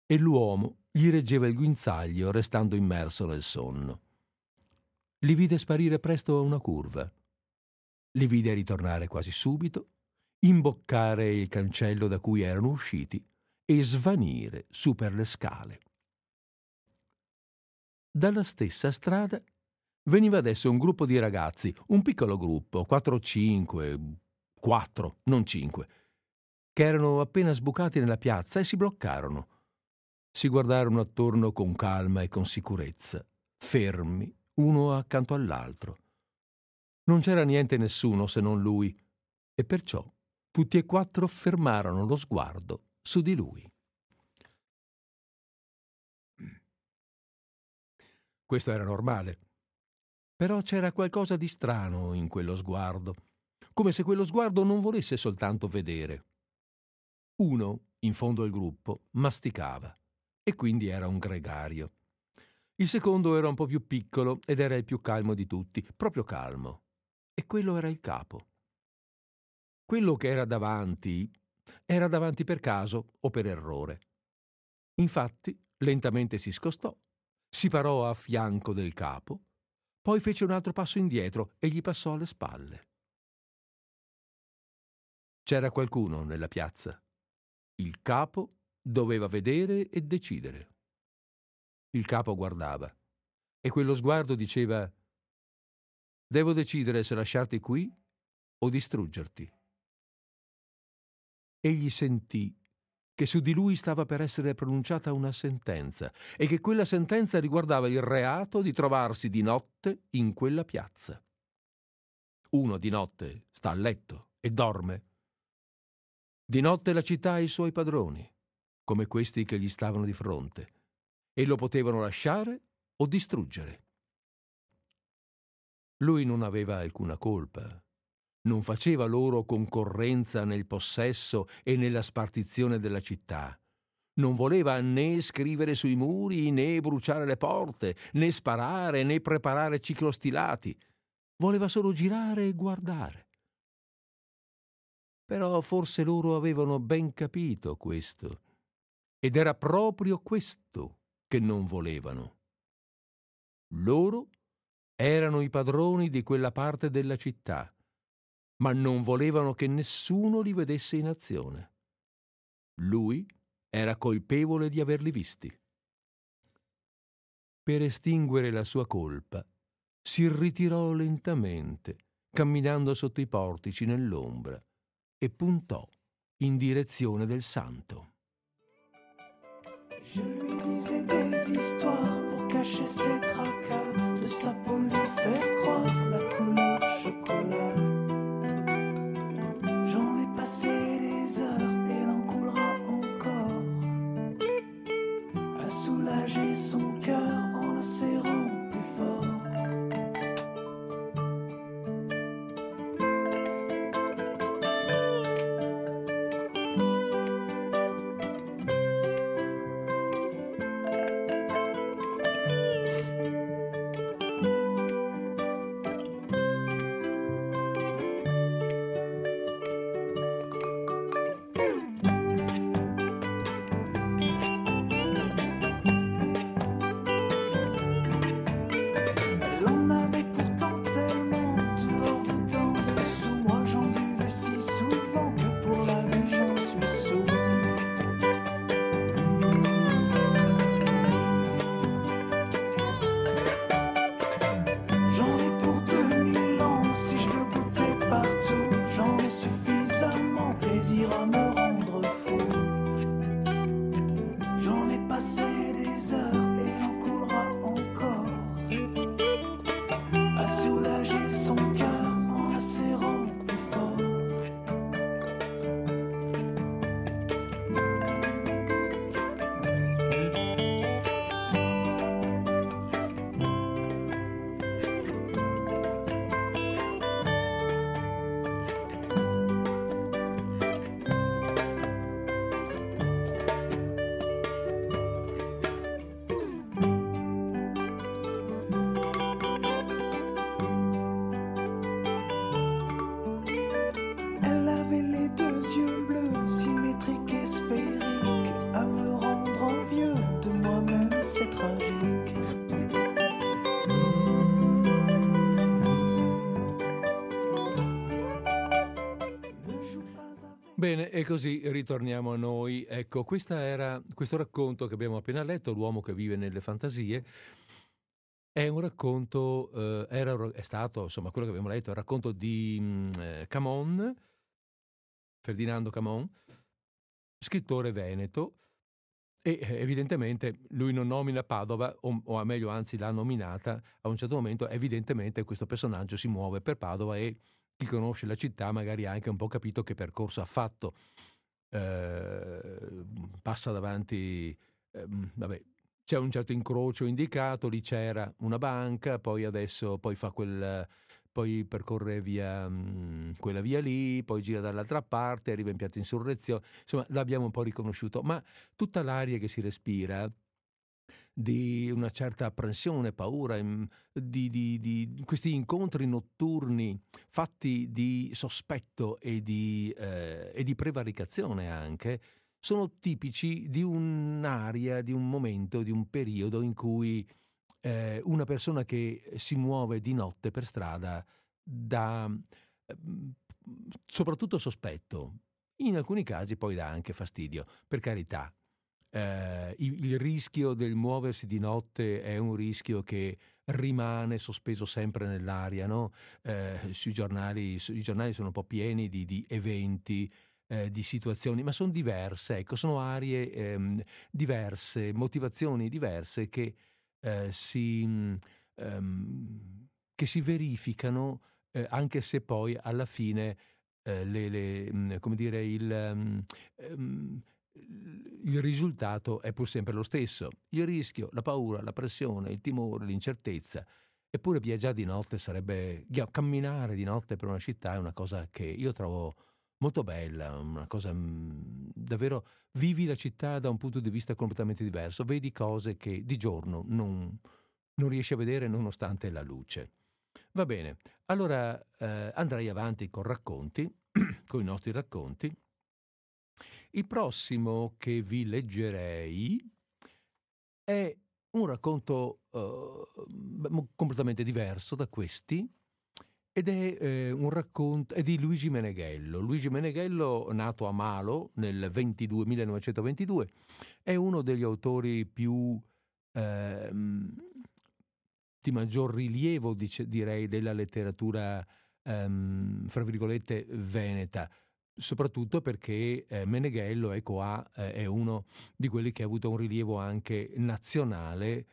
E l'uomo gli reggeva il guinzaglio, restando immerso nel sonno. Li vide sparire presto a una curva. Li vide ritornare quasi subito, imboccare il cancello da cui erano usciti e svanire su per le scale. Dalla stessa strada veniva adesso un gruppo di ragazzi, un piccolo gruppo, quattro o cinque, quattro, non cinque, che erano appena sbucati nella piazza e si bloccarono. Si guardarono attorno con calma e con sicurezza, fermi, uno accanto all'altro. Non c'era niente nessuno se non lui, e perciò tutti e quattro fermarono lo sguardo su di lui. Questo era normale. Però c'era qualcosa di strano in quello sguardo, come se quello sguardo non volesse soltanto vedere. Uno, in fondo al gruppo, masticava e quindi era un gregario. Il secondo era un po' più piccolo ed era il più calmo di tutti, proprio calmo e quello era il capo. Quello che era davanti era davanti per caso o per errore. Infatti, lentamente si scostò, si parò a fianco del capo, poi fece un altro passo indietro e gli passò alle spalle. C'era qualcuno nella piazza. Il capo doveva vedere e decidere. Il capo guardava e quello sguardo diceva Devo decidere se lasciarti qui o distruggerti. Egli sentì che su di lui stava per essere pronunciata una sentenza e che quella sentenza riguardava il reato di trovarsi di notte in quella piazza. Uno di notte sta a letto e dorme. Di notte la città ha i suoi padroni, come questi che gli stavano di fronte, e lo potevano lasciare o distruggere. Lui non aveva alcuna colpa. Non faceva loro concorrenza nel possesso e nella spartizione della città. Non voleva né scrivere sui muri, né bruciare le porte, né sparare, né preparare ciclostilati. Voleva solo girare e guardare. Però forse loro avevano ben capito questo. Ed era proprio questo che non volevano. Loro erano i padroni di quella parte della città, ma non volevano che nessuno li vedesse in azione. Lui era colpevole di averli visti. Per estinguere la sua colpa, si ritirò lentamente, camminando sotto i portici nell'ombra, e puntò in direzione del santo. Je lui disais des histoires pour cacher ses tracas, de sa peau lui faire croire la couleur chocolat. Bene, e così ritorniamo a noi. Ecco, questa era, questo racconto che abbiamo appena letto, L'uomo che vive nelle fantasie, è un racconto, eh, era, è stato, insomma, quello che abbiamo letto, è un racconto di mm, eh, Camon, Ferdinando Camon, scrittore veneto, e eh, evidentemente lui non nomina Padova, o, o meglio anzi l'ha nominata, a un certo momento evidentemente questo personaggio si muove per Padova e chi conosce la città magari ha anche un po' capito che percorso ha fatto. Eh, passa davanti, ehm, vabbè, c'è un certo incrocio indicato, lì c'era una banca, poi adesso poi fa quel poi percorre via mm, quella via lì, poi gira dall'altra parte, arriva in piazza Insurrezione, insomma l'abbiamo un po' riconosciuto, ma tutta l'aria che si respira di una certa apprensione, paura, di, di- di questi incontri notturni fatti di sospetto e di, eh, e di prevaricazione anche, sono tipici di un'area, di un momento, di un periodo in cui eh, una persona che si muove di notte per strada dà ehm, soprattutto sospetto, in alcuni casi poi dà anche fastidio, per carità. Eh, il, rischio del muoversi di notte è un rischio che rimane sospeso sempre nell'aria, no? Eh, sui giornali, i giornali sono un po' pieni di, di eventi, eh, di situazioni, ma sono diverse, ecco, sono aree ehm, diverse, motivazioni diverse che eh, si, ehm, che si verificano eh, anche se poi alla fine eh, le- le, mh, come dire, il, ehm, il risultato è pur sempre lo stesso. Il rischio, la paura, la pressione, il timore, l'incertezza. Eppure viaggiare di notte sarebbe... camminare di notte per una città è una cosa che io trovo molto bella, una cosa mh, davvero... Vivi la città da un punto di vista completamente diverso, vedi cose che di giorno non, non riesci a vedere nonostante la luce. Va bene, allora eh, andrei avanti con racconti, con i nostri racconti. Il prossimo che vi leggerei è un racconto eh, completamente diverso da questi ed è eh, un racconto è di Luigi Meneghello. Luigi Meneghello, nato a Malo nel 22 1922, è uno degli autori più ehm, di maggior rilievo, dice- direi, della letteratura, ehm, fra virgolette, veneta. Soprattutto perché eh, Meneghello ecco, ha, eh, è uno di quelli che ha avuto un rilievo anche nazionale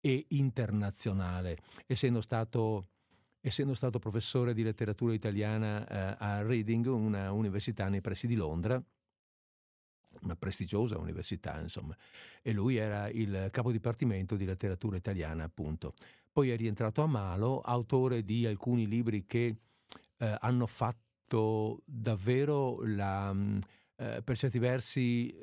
e internazionale, essendo stato, essendo stato professore di letteratura italiana eh, a Reading, una università nei pressi di Londra, una prestigiosa università, insomma, e lui era il capo dipartimento di letteratura italiana, appunto. Poi è rientrato a Malo, autore di alcuni libri che eh, hanno fatto davvero la, mm, eh, per certi versi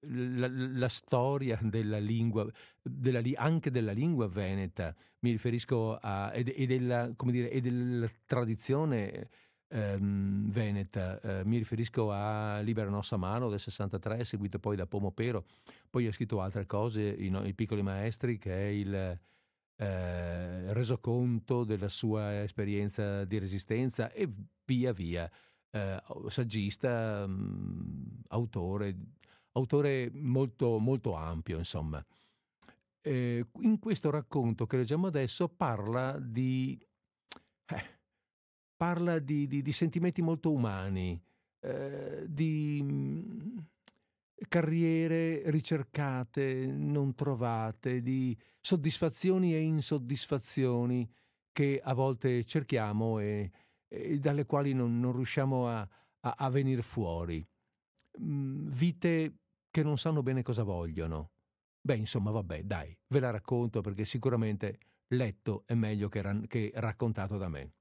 la, la, storia della lingua, della, anche della lingua veneta, mi riferisco a, e, e, della, dire, e della tradizione ehm, veneta, eh, mi riferisco a Libera Nossa Mano del 63, seguito poi da Pomo Pero, poi ha scritto altre cose, i, i Piccoli Maestri, che è il eh, resoconto della sua esperienza di resistenza e via via. Eh, saggista, mh, mm, autore, autore molto, molto ampio, insomma. Eh, in questo racconto che leggiamo adesso parla di, eh, parla di, di, di, sentimenti molto umani, eh, di mm, carriere ricercate, non trovate, di soddisfazioni e insoddisfazioni che a volte cerchiamo e, e dalle quali non, non riusciamo a, a, a venire fuori. Mm, vite che non sanno bene cosa vogliono. Beh, insomma, vabbè, dai, ve la racconto perché sicuramente letto è meglio che, ran- che raccontato da me.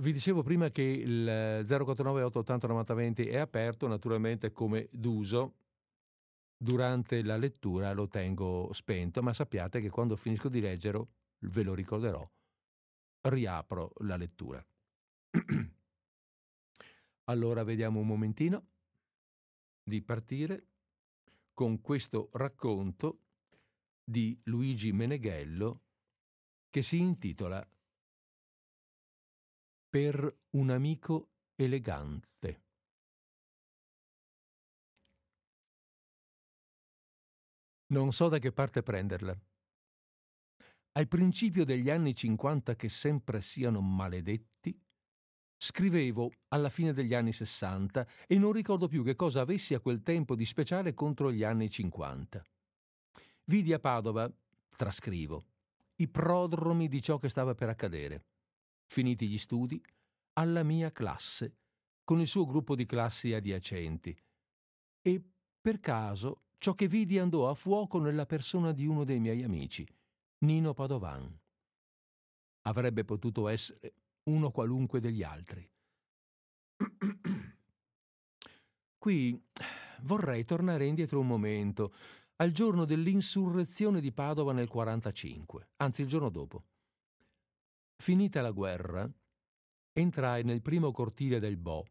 Vi dicevo prima che il 049 880 9020 è aperto, naturalmente come d'uso. Durante la lettura lo tengo spento, ma sappiate che quando finisco di leggere, ve lo ricorderò, riapro la lettura. allora vediamo un momentino di partire con questo racconto di Luigi Meneghello che si intitola per un amico elegante. Non so da che parte prenderla. Al principio degli anni 50 che sempre siano maledetti, scrivevo alla fine degli anni 60 e non ricordo più che cosa avessi a quel tempo di speciale contro gli anni 50. Vidi a Padova, trascrivo, i prodromi di ciò che stava per accadere finiti gli studi, alla mia classe, con il suo gruppo di classi adiacenti. E, per caso, ciò che vidi andò a fuoco nella persona di uno dei miei amici, Nino Padovan. Avrebbe potuto essere uno qualunque degli altri. Qui vorrei tornare indietro un momento, al giorno dell'insurrezione di Padova nel 45, anzi il giorno dopo. Finita la guerra, entrai nel primo cortile del Bo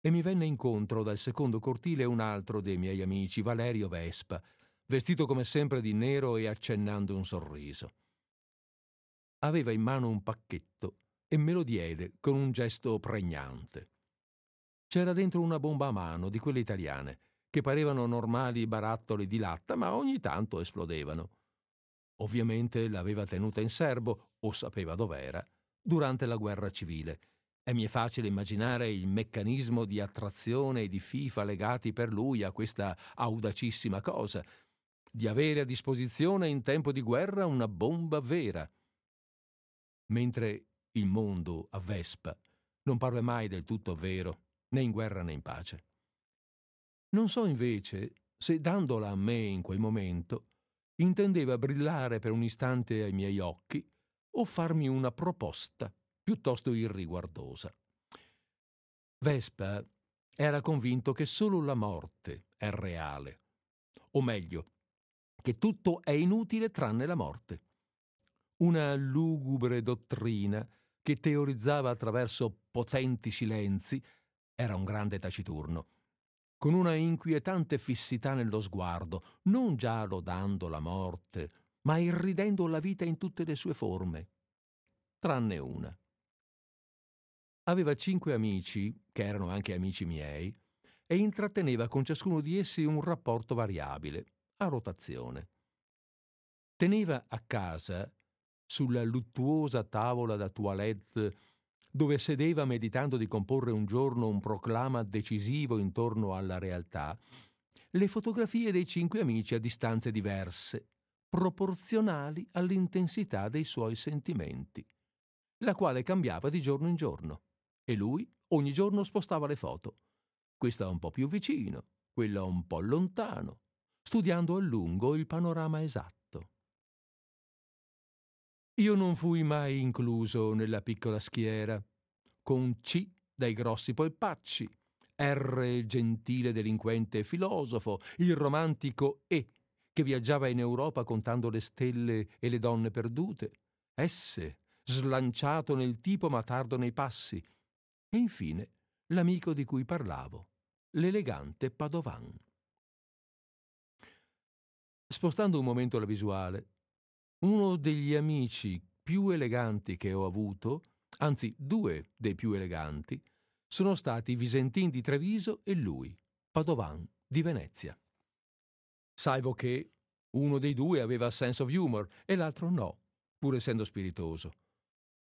e mi venne incontro dal secondo cortile un altro dei miei amici, Valerio Vespa, vestito come sempre di nero e accennando un sorriso. Aveva in mano un pacchetto e me lo diede con un gesto pregnante. C'era dentro una bomba a mano di quelle italiane, che parevano normali barattoli di latta, ma ogni tanto esplodevano. Ovviamente l'aveva tenuta in serbo, o sapeva dov'era, durante la guerra civile. E mi è facile immaginare il meccanismo di attrazione e di FIFA legati per lui a questa audacissima cosa, di avere a disposizione in tempo di guerra una bomba vera. Mentre il mondo a Vespa non parve mai del tutto vero, né in guerra né in pace. Non so invece se dandola a me in quel momento intendeva brillare per un istante ai miei occhi o farmi una proposta piuttosto irriguardosa. Vespa era convinto che solo la morte è reale, o meglio, che tutto è inutile tranne la morte. Una lugubre dottrina che teorizzava attraverso potenti silenzi era un grande taciturno con una inquietante fissità nello sguardo, non già lodando la morte, ma irridendo la vita in tutte le sue forme, tranne una. Aveva cinque amici, che erano anche amici miei, e intratteneva con ciascuno di essi un rapporto variabile, a rotazione. Teneva a casa, sulla luttuosa tavola da toilette dove sedeva meditando di comporre un giorno un proclama decisivo intorno alla realtà, le fotografie dei cinque amici a distanze diverse, proporzionali all'intensità dei suoi sentimenti, la quale cambiava di giorno in giorno, e lui ogni giorno spostava le foto, questa un po' più vicino, quella un po' lontano, studiando a lungo il panorama esatto. Io non fui mai incluso nella piccola schiera, con C dai grossi polpacci, R gentile delinquente filosofo, il romantico E che viaggiava in Europa contando le stelle e le donne perdute, S slanciato nel tipo ma tardo nei passi, e infine l'amico di cui parlavo, l'elegante Padovan. Spostando un momento la visuale, uno degli amici più eleganti che ho avuto, anzi due dei più eleganti, sono stati Visentin di Treviso e lui, Padovan di Venezia. Salvo che uno dei due aveva sense of humor e l'altro no, pur essendo spiritoso.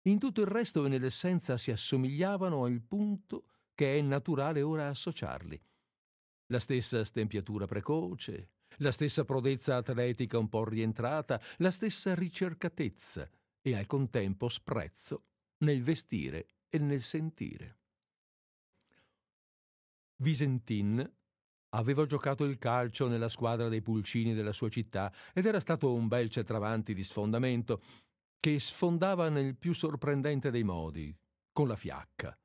In tutto il resto e nell'essenza si assomigliavano al punto che è naturale ora associarli. La stessa stempiatura precoce, la stessa prodezza atletica un po' rientrata, la stessa ricercatezza e al contempo sprezzo nel vestire e nel sentire. Visentin aveva giocato il calcio nella squadra dei pulcini della sua città ed era stato un bel centravanti di sfondamento che sfondava nel più sorprendente dei modi, con la fiacca.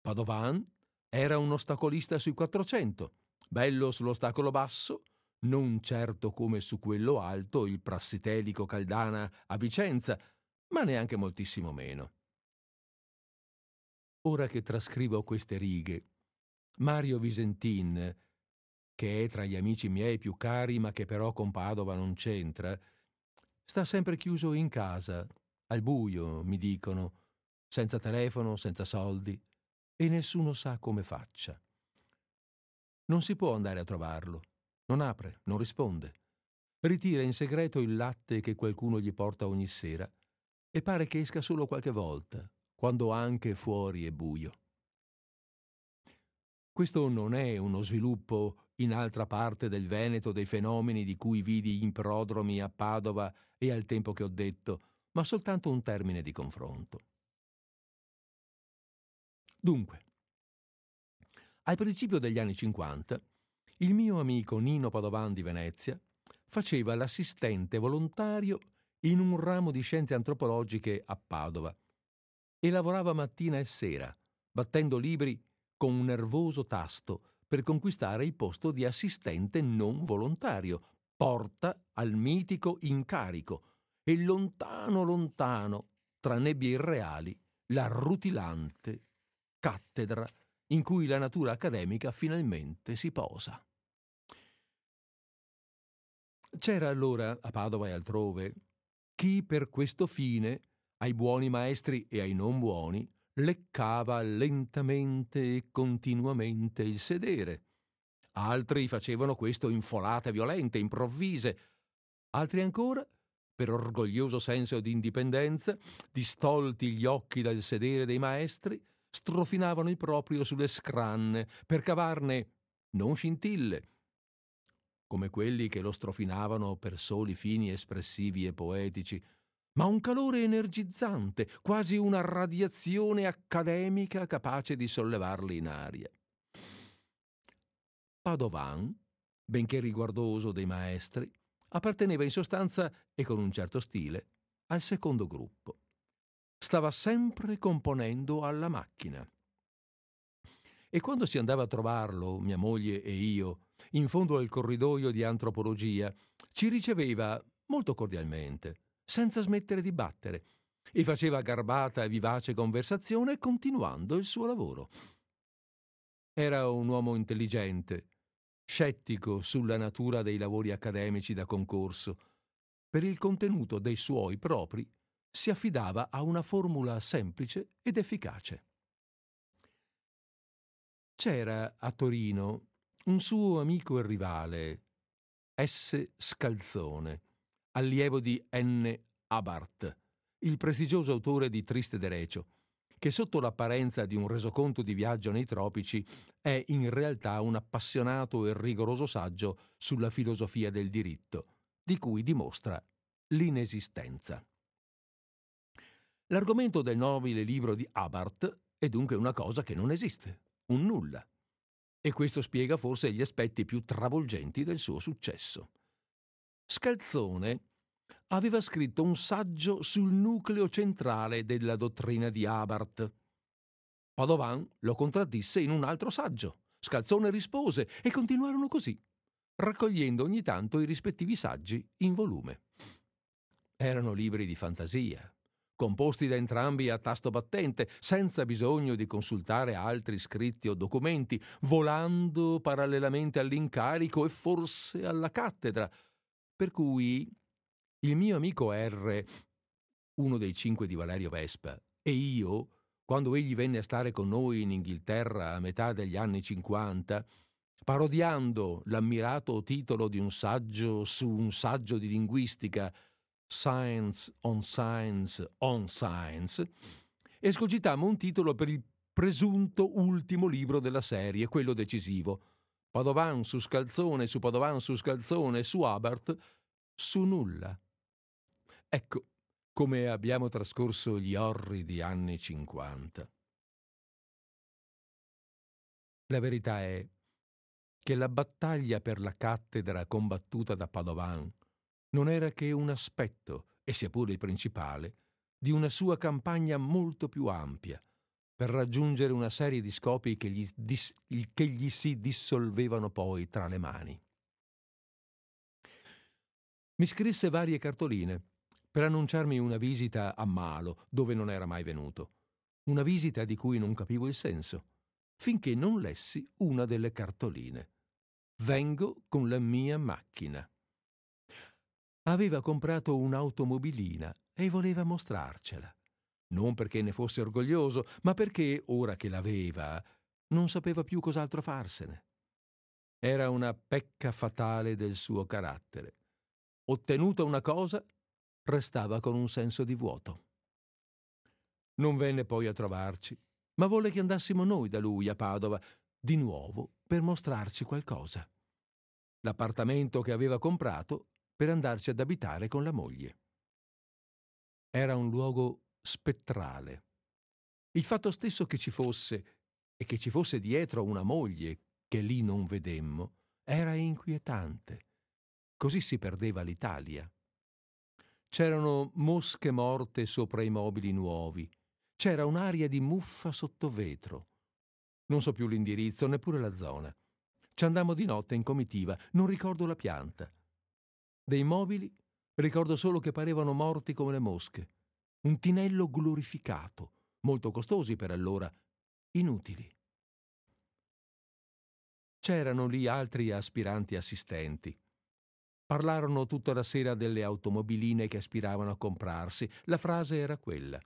Padovan era un ostacolista sui 400, bello sull'ostacolo basso non certo come su quello alto il prassitelico Caldana a Vicenza, ma neanche moltissimo meno. Ora che trascrivo queste righe, Mario Visentin, che è tra gli amici miei più cari ma che però con Padova non c'entra, sta sempre chiuso in casa, al buio, mi dicono, senza telefono, senza soldi, e nessuno sa come faccia. Non si può andare a trovarlo non apre, non risponde. Ritira in segreto il latte che qualcuno gli porta ogni sera e pare che esca solo qualche volta, quando anche fuori è buio. Questo non è uno sviluppo in altra parte del Veneto dei fenomeni di cui vidi gli improdromi a Padova e al tempo che ho detto, ma soltanto un termine di confronto. Dunque, al principio degli anni 50 il mio amico Nino Padovan di Venezia faceva l'assistente volontario in un ramo di scienze antropologiche a Padova e lavorava mattina e sera, battendo libri con un nervoso tasto per conquistare il posto di assistente non volontario, porta al mitico incarico e lontano lontano, tra nebbie irreali, la rutilante cattedra in cui la natura accademica finalmente si posa. C'era allora, a Padova e altrove, chi per questo fine, ai buoni maestri e ai non buoni, leccava lentamente e continuamente il sedere. Altri facevano questo in folate violente, improvvise. Altri ancora, per orgoglioso senso di indipendenza, distolti gli occhi dal sedere dei maestri, strofinavano il proprio sulle scranne per cavarne non scintille, come quelli che lo strofinavano per soli fini espressivi e poetici, ma un calore energizzante, quasi una radiazione accademica capace di sollevarli in aria. Padovan, benché riguardoso dei maestri, apparteneva in sostanza, e con un certo stile, al secondo gruppo. Stava sempre componendo alla macchina. E quando si andava a trovarlo, mia moglie e io, in fondo al corridoio di antropologia, ci riceveva molto cordialmente, senza smettere di battere, e faceva garbata e vivace conversazione continuando il suo lavoro. Era un uomo intelligente, scettico sulla natura dei lavori accademici da concorso. Per il contenuto dei suoi propri si affidava a una formula semplice ed efficace. C'era a Torino un suo amico e rivale, S. Scalzone, allievo di N. Abarth, il prestigioso autore di Triste Derecio, che sotto l'apparenza di un resoconto di viaggio nei tropici è in realtà un appassionato e rigoroso saggio sulla filosofia del diritto, di cui dimostra l'inesistenza. L'argomento del nobile libro di Abarth è dunque una cosa che non esiste, un nulla. E questo spiega forse gli aspetti più travolgenti del suo successo. Scalzone aveva scritto un saggio sul nucleo centrale della dottrina di Abarth. Padovan lo contraddisse in un altro saggio. Scalzone rispose e continuarono così, raccogliendo ogni tanto i rispettivi saggi in volume. Erano libri di fantasia, composti da entrambi a tasto battente, senza bisogno di consultare altri scritti o documenti, volando parallelamente all'incarico e forse alla cattedra, per cui il mio amico R, uno dei cinque di Valerio Vespa, e io, quando egli venne a stare con noi in Inghilterra a metà degli anni 50, parodiando l'ammirato titolo di un saggio su un saggio di linguistica, Science on Science on Science, escogitammo un titolo per il presunto ultimo libro della serie, quello decisivo. Padovan su scalzone, su Padovan su scalzone, su Abert, su nulla. Ecco come abbiamo trascorso gli orridi anni 50. La verità è che la battaglia per la cattedra combattuta da Padovan non era che un aspetto, e sia pure il principale, di una sua campagna molto più ampia, per raggiungere una serie di scopi che gli, dis- che gli si dissolvevano poi tra le mani. Mi scrisse varie cartoline per annunciarmi una visita a Malo, dove non era mai venuto. Una visita di cui non capivo il senso, finché non lessi una delle cartoline. Vengo con la mia macchina. Aveva comprato un'automobilina e voleva mostrarcela. Non perché ne fosse orgoglioso, ma perché, ora che l'aveva, non sapeva più cos'altro farsene. Era una pecca fatale del suo carattere. Ottenuta una cosa, restava con un senso di vuoto. Non venne poi a trovarci, ma volle che andassimo noi da lui a Padova, di nuovo, per mostrarci qualcosa. L'appartamento che aveva comprato per andarci ad abitare con la moglie. Era un luogo spettrale. Il fatto stesso che ci fosse, e che ci fosse dietro una moglie che lì non vedemmo, era inquietante. Così si perdeva l'Italia. C'erano mosche morte sopra i mobili nuovi. C'era un'aria di muffa sotto vetro. Non so più l'indirizzo, neppure la zona. Ci andammo di notte in comitiva, non ricordo la pianta. Dei mobili ricordo solo che parevano morti come le mosche. Un tinello glorificato, molto costosi per allora, inutili. C'erano lì altri aspiranti assistenti. Parlarono tutta la sera delle automobiline che aspiravano a comprarsi. La frase era quella.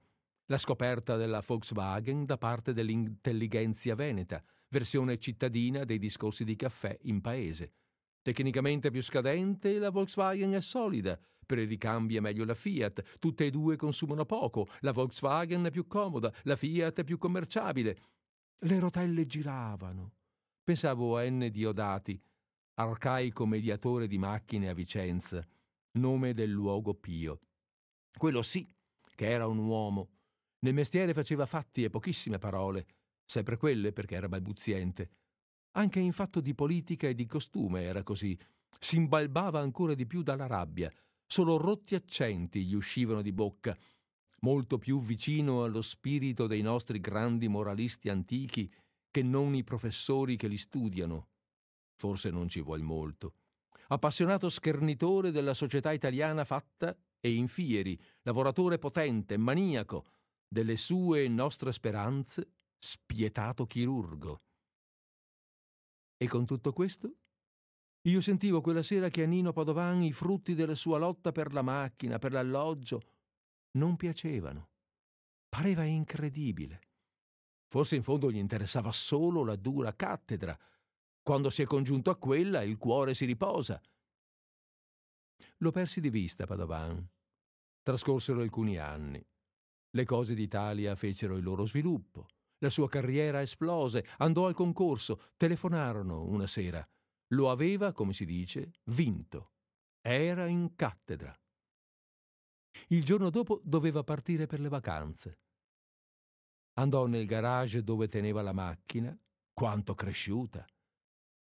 La scoperta della Volkswagen da parte dell'intelligenza veneta, versione cittadina dei discorsi di caffè in paese. Tecnicamente più scadente, la Volkswagen è solida. Per i ricambi è meglio la Fiat. Tutte e due consumano poco. La Volkswagen è più comoda, la Fiat è più commerciabile. Le rotelle giravano. Pensavo a N. Diodati, arcaico mediatore di macchine a Vicenza, nome del luogo pio. Quello sì, che era un uomo. Nel mestiere faceva fatti e pochissime parole, sempre quelle perché era balbuziente. Anche in fatto di politica e di costume era così. Si imbalbava ancora di più dalla rabbia. Solo rotti accenti gli uscivano di bocca, molto più vicino allo spirito dei nostri grandi moralisti antichi che non i professori che li studiano, forse non ci vuol molto. Appassionato schernitore della società italiana fatta e in fieri, lavoratore potente, maniaco, delle sue nostre speranze, spietato chirurgo. E con tutto questo? Io sentivo quella sera che a Nino Padovan i frutti della sua lotta per la macchina, per l'alloggio, non piacevano. Pareva incredibile. Forse in fondo gli interessava solo la dura cattedra, quando si è congiunto a quella, il cuore si riposa. Lo persi di vista, Padovan. Trascorsero alcuni anni. Le cose d'Italia fecero il loro sviluppo. La sua carriera esplose, andò al concorso, telefonarono una sera. Lo aveva, come si dice, vinto. Era in cattedra. Il giorno dopo doveva partire per le vacanze. Andò nel garage dove teneva la macchina, quanto cresciuta.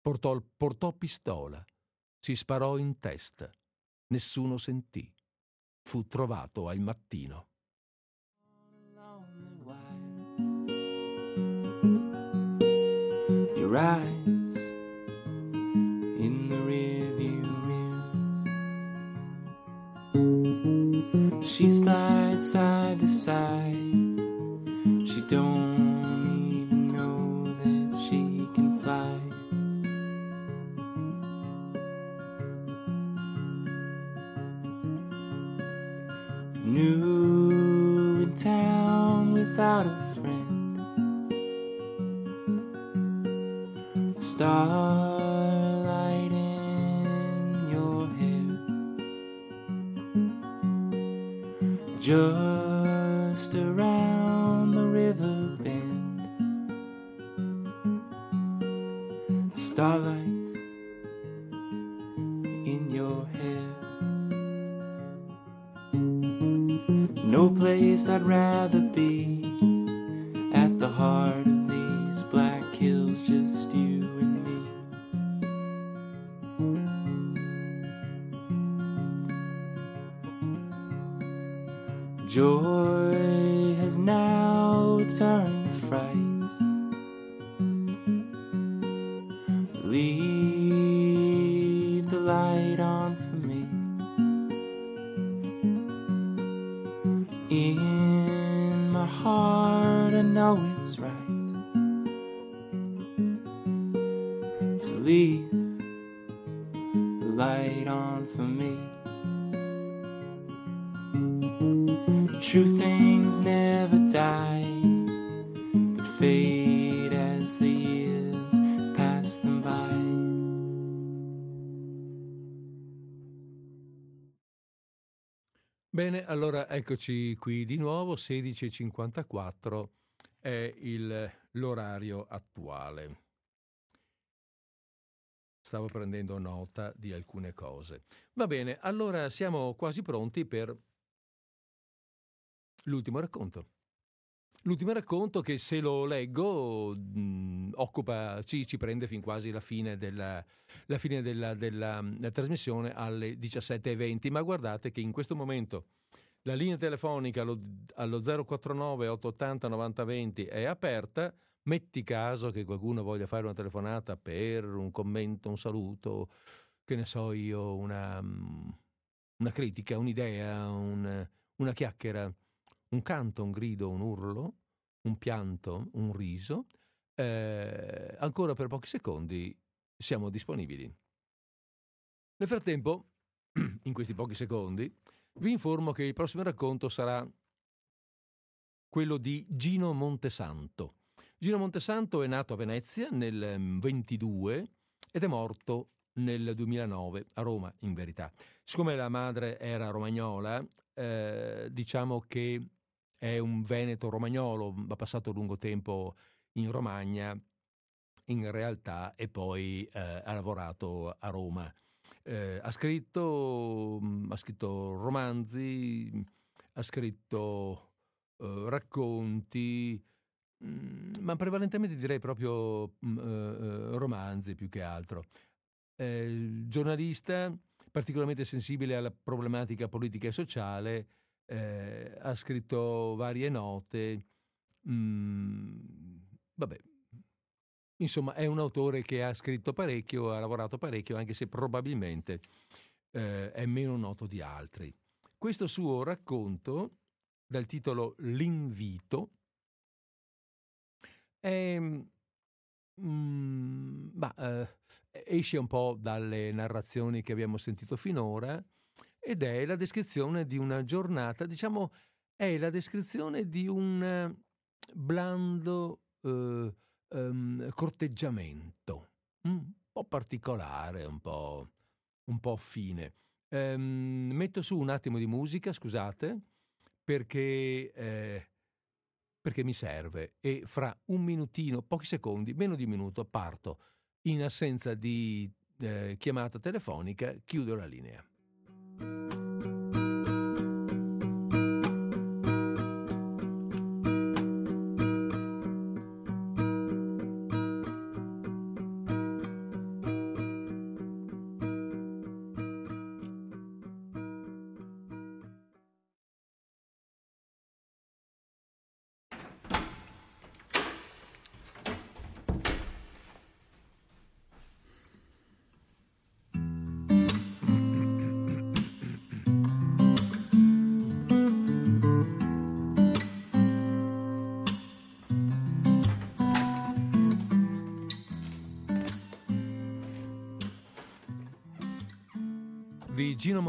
Portò, portò pistola, si sparò in testa. Nessuno sentì. Fu trovato al mattino. Eyes in the rearview mirror. She slides side to side. She don't allora eccoci qui di nuovo, 16.54 è il- l'orario attuale. Stavo prendendo nota di alcune cose. Va bene, allora siamo quasi pronti per l'ultimo racconto. L'ultimo racconto che se lo leggo mh, occupa, ci, ci prende fin quasi la fine della, la fine della, della, della trasmissione alle 17.20, ma guardate che in questo momento la linea telefonica allo, allo 049 880 9020 è aperta, metti caso che qualcuno voglia fare una telefonata per un commento, un saluto, che ne so io, una, mm, una critica, un'idea, un- una chiacchiera, un canto, un grido, un urlo, un pianto, un riso, eh, ancora per pochi secondi siamo disponibili. Nel frattempo, in questi pochi secondi, vi informo che il prossimo racconto sarà quello di Gino Montesanto. Gino Montesanto è nato a Venezia nel mm, 22 ed è morto nel 2009 a Roma, in verità. Siccome la madre era romagnola, eh, diciamo che è un veneto romagnolo, ha passato lungo tempo in Romagna in realtà e poi eh, ha lavorato a Roma. Eh, ha, scritto, mm, ha scritto romanzi, ha scritto eh, racconti, mm, ma prevalentemente direi proprio mm, eh, eh, romanzi più che altro. Giornalista, particolarmente sensibile alla problematica politica e sociale, eh, ha scritto varie note. mm, vabbè, insomma, è un autore che ha scritto parecchio, ha lavorato parecchio, anche se probabilmente eh, è meno noto di altri. Questo suo racconto, dal titolo L'invito, è, mm, bah, eh, esce un po' dalle narrazioni che abbiamo sentito finora ed è la descrizione di una giornata, diciamo, è la descrizione di un blando eh, ehm, corteggiamento, mm, un po' particolare, un po', un po' fine. Ehm, metto su un attimo di musica, scusate, perché, eh, perché mi serve e fra un minutino, pochi secondi, meno di un minuto, parto. In assenza di eh, chiamata telefonica, chiudo la linea.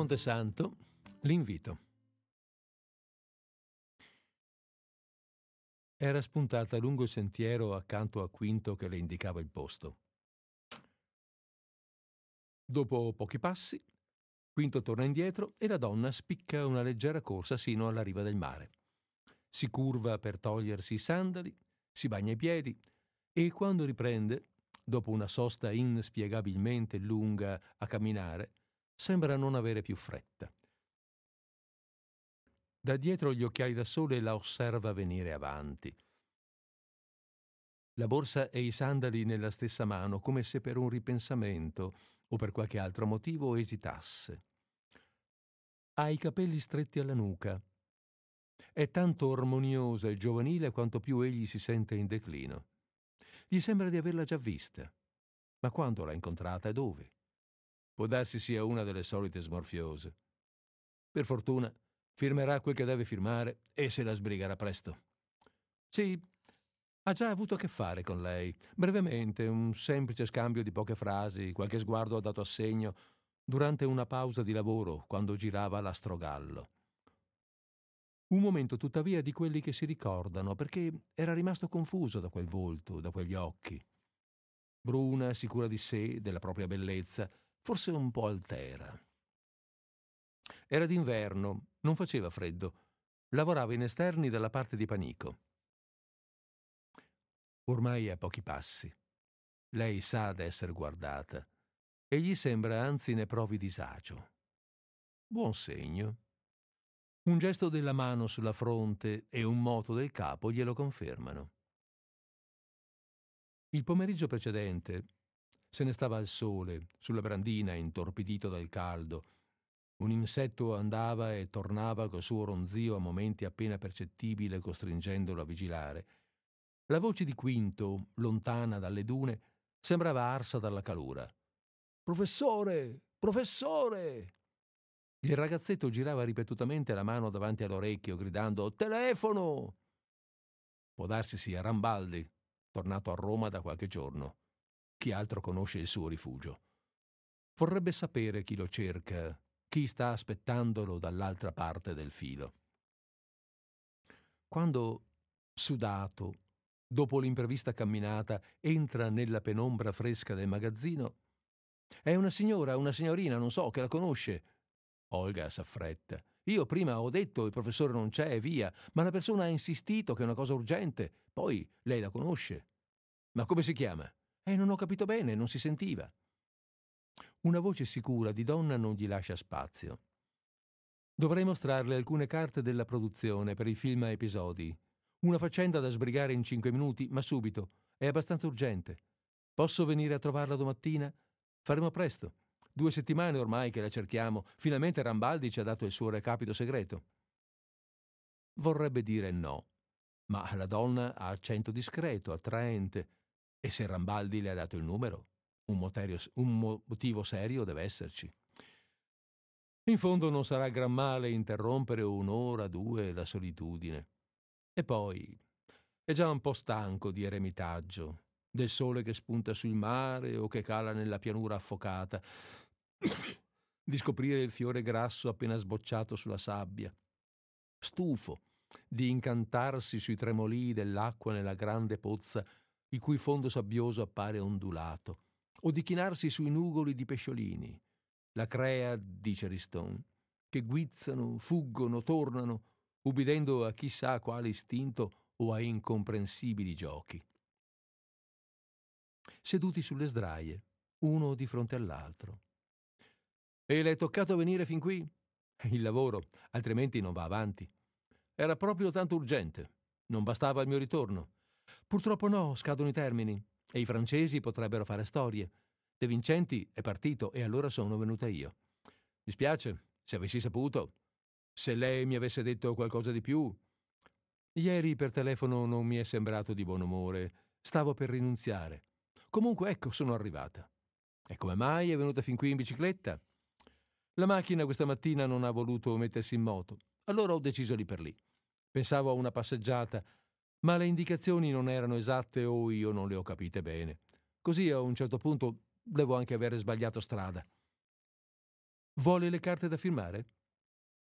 Montesanto, l'invito. Era spuntata lungo il sentiero accanto a Quinto che le indicava il posto. Dopo pochi passi, Quinto torna indietro e la donna spicca una leggera corsa sino alla riva del mare. Si curva per togliersi i sandali, si bagna i piedi e quando riprende, dopo una sosta inspiegabilmente lunga a camminare, sembra non avere più fretta. Da dietro gli occhiali da sole la osserva venire avanti. La borsa e i sandali nella stessa mano, come se per un ripensamento o per qualche altro motivo esitasse. Ha i capelli stretti alla nuca. È tanto armoniosa e giovanile quanto più egli si sente in declino. Gli sembra di averla già vista. Ma quando l'ha incontrata e dove? Può darsi sia una delle solite smorfiose. Per fortuna firmerà quel che deve firmare e se la sbrigherà presto. Sì, ha già avuto a che fare con lei. Brevemente, un semplice scambio di poche frasi, qualche sguardo ha dato assegno durante una pausa di lavoro quando girava l'astrogallo. Un momento tuttavia di quelli che si ricordano, perché era rimasto confuso da quel volto, da quegli occhi. Bruna, sicura di sé, della propria bellezza, forse un po' altera. Era d'inverno, non faceva freddo. Lavorava in esterni dalla parte di Panico. Ormai a pochi passi. Lei sa d'essere guardata e gli sembra anzi ne provi disagio. Buon segno. Un gesto della mano sulla fronte e un moto del capo glielo confermano. Il pomeriggio precedente, se ne stava al sole, sulla brandina, intorpidito dal caldo. Un insetto andava e tornava col suo ronzio a momenti appena percettibile, costringendolo a vigilare. La voce di Quinto, lontana dalle dune, sembrava arsa dalla calura. Professore! Professore! Il ragazzetto girava ripetutamente la mano davanti all'orecchio, gridando Telefono! Può darsi sia Rambaldi, tornato a Roma da qualche giorno. Chi altro conosce il suo rifugio? Vorrebbe sapere chi lo cerca, chi sta aspettandolo dall'altra parte del filo. Quando, sudato, dopo l'imprevista camminata, entra nella penombra fresca del magazzino, è una signora, una signorina, non so, che la conosce. Olga s'affretta. Io prima ho detto il professore non c'è e via, ma la persona ha insistito che è una cosa urgente. Poi lei la conosce. Ma come si chiama? E non ho capito bene, non si sentiva. Una voce sicura di donna non gli lascia spazio. Dovrei mostrarle alcune carte della produzione per il film a episodi. Una faccenda da sbrigare in cinque minuti, ma subito. È abbastanza urgente. Posso venire a trovarla domattina? Faremo presto. Due settimane ormai che la cerchiamo. Finalmente Rambaldi ci ha dato il suo recapito segreto. Vorrebbe dire no, ma la donna ha accento discreto, attraente, e se Rambaldi le ha dato il numero, un, moterio, un motivo serio deve esserci. In fondo non sarà gran male interrompere un'ora, due la solitudine. E poi è già un po' stanco di eremitaggio, del sole che spunta sul mare o che cala nella pianura affocata, di scoprire il fiore grasso appena sbocciato sulla sabbia. Stufo di incantarsi sui tremolii dell'acqua nella grande pozza il cui fondo sabbioso appare ondulato, o di chinarsi sui nugoli di pesciolini, la crea, dice Riston, che guizzano, fuggono, tornano, ubbidendo a chissà quale istinto o a incomprensibili giochi. Seduti sulle sdraie, uno di fronte all'altro. E le è toccato venire fin qui? Il lavoro, altrimenti non va avanti. Era proprio tanto urgente. Non bastava il mio ritorno. Purtroppo no, scadono i termini. E i francesi potrebbero fare storie. De Vincenti è partito e allora sono venuta io. Mi spiace, se avessi saputo. Se lei mi avesse detto qualcosa di più. Ieri per telefono non mi è sembrato di buon umore. Stavo per rinunziare. Comunque ecco, sono arrivata. E come mai è venuta fin qui in bicicletta? La macchina questa mattina non ha voluto mettersi in moto. Allora ho deciso lì per lì. Pensavo a una passeggiata, ma le indicazioni non erano esatte o io non le ho capite bene. Così a un certo punto devo anche avere sbagliato strada. Vuole le carte da firmare?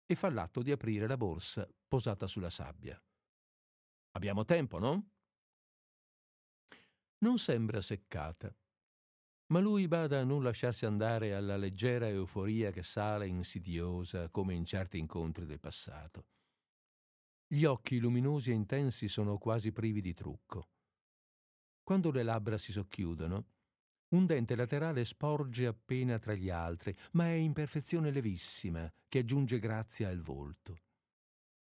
E fa l'atto di aprire la borsa posata sulla sabbia. Abbiamo tempo, no? Non sembra seccata, ma lui bada a non lasciarsi andare alla leggera euforia che sale insidiosa come in certi incontri del passato. Gli occhi luminosi e intensi sono quasi privi di trucco. Quando le labbra si socchiudono, un dente laterale sporge appena tra gli altri, ma è in perfezione levissima, che aggiunge grazia al volto.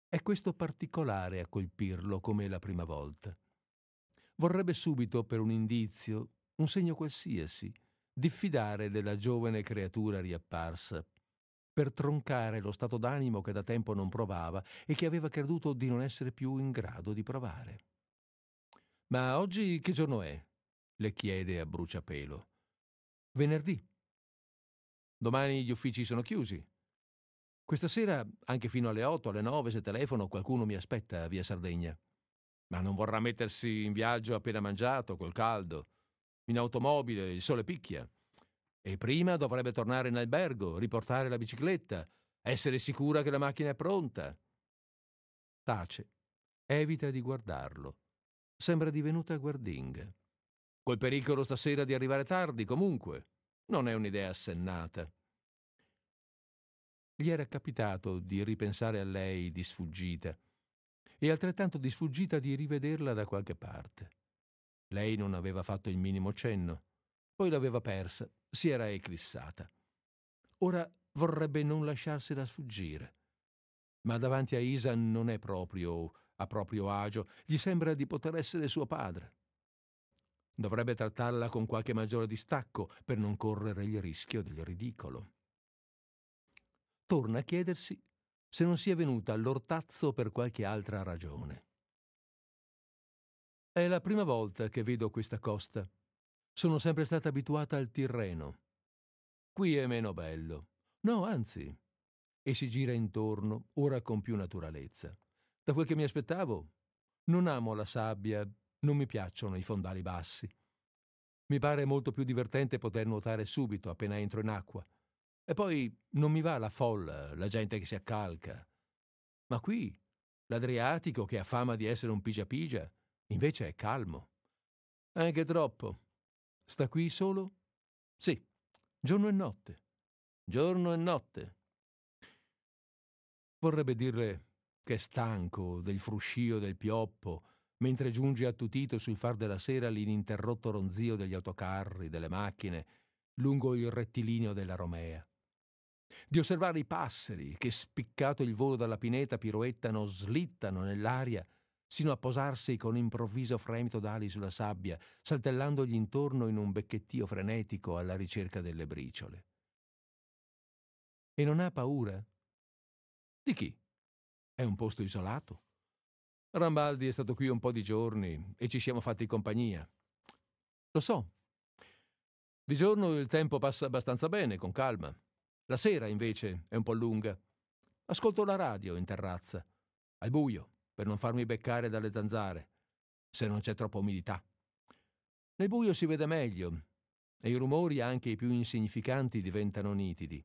È questo particolare a colpirlo come la prima volta. Vorrebbe subito, per un indizio, un segno qualsiasi, diffidare della giovane creatura riapparsa, per troncare lo stato d'animo che da tempo non provava e che aveva creduto di non essere più in grado di provare. Ma oggi che giorno è? le chiede a bruciapelo. Venerdì. Domani gli uffici sono chiusi. Questa sera, anche fino alle otto, alle nove, se telefono, qualcuno mi aspetta a via Sardegna. Ma non vorrà mettersi in viaggio appena mangiato, col caldo. In automobile, il sole picchia. E prima dovrebbe tornare in albergo, riportare la bicicletta, essere sicura che la macchina è pronta. Tace. Evita di guardarlo. Sembra divenuta guardinga. Col pericolo stasera di arrivare tardi, comunque. Non è un'idea assennata. Gli era capitato di ripensare a lei di sfuggita e altrettanto di sfuggita di rivederla da qualche parte. Lei non aveva fatto il minimo cenno, poi l'aveva persa si era eclissata. Ora vorrebbe non lasciarsela sfuggire. Ma davanti a Isa non è proprio a proprio agio, gli sembra di poter essere suo padre. Dovrebbe trattarla con qualche maggiore distacco per non correre il rischio del ridicolo. Torna a chiedersi se non sia venuta all'ortazzo per qualche altra ragione. È la prima volta che vedo questa costa sono sempre stata abituata al Tirreno. Qui è meno bello. No, anzi. E si gira intorno, ora con più naturalezza. Da quel che mi aspettavo, non amo la sabbia, non mi piacciono i fondali bassi. Mi pare molto più divertente poter nuotare subito appena entro in acqua. E poi non mi va la folla, la gente che si accalca. Ma qui, l'Adriatico, che ha fama di essere un pigia pigia, invece è calmo. Anche troppo. Sta qui solo? Sì, giorno e notte. Giorno e notte. Vorrebbe dirle che è stanco del fruscio del pioppo, mentre giunge attutito sul far della sera l'ininterrotto ronzio degli autocarri, delle macchine, lungo il rettilineo della Romea. Di osservare i passeri che, spiccato il volo dalla pineta, piroettano, slittano nell'aria sino a posarsi con improvviso fremito d'ali sulla sabbia, saltellandogli intorno in un becchettio frenetico alla ricerca delle briciole. E non ha paura? Di chi? È un posto isolato. Rambaldi è stato qui un po' di giorni e ci siamo fatti compagnia. Lo so. Di giorno il tempo passa abbastanza bene, con calma. La sera, invece, è un po' lunga. Ascolto la radio in terrazza, al buio per non farmi beccare dalle zanzare, se non c'è troppa umidità. Nel buio si vede meglio e i rumori, anche i più insignificanti, diventano nitidi.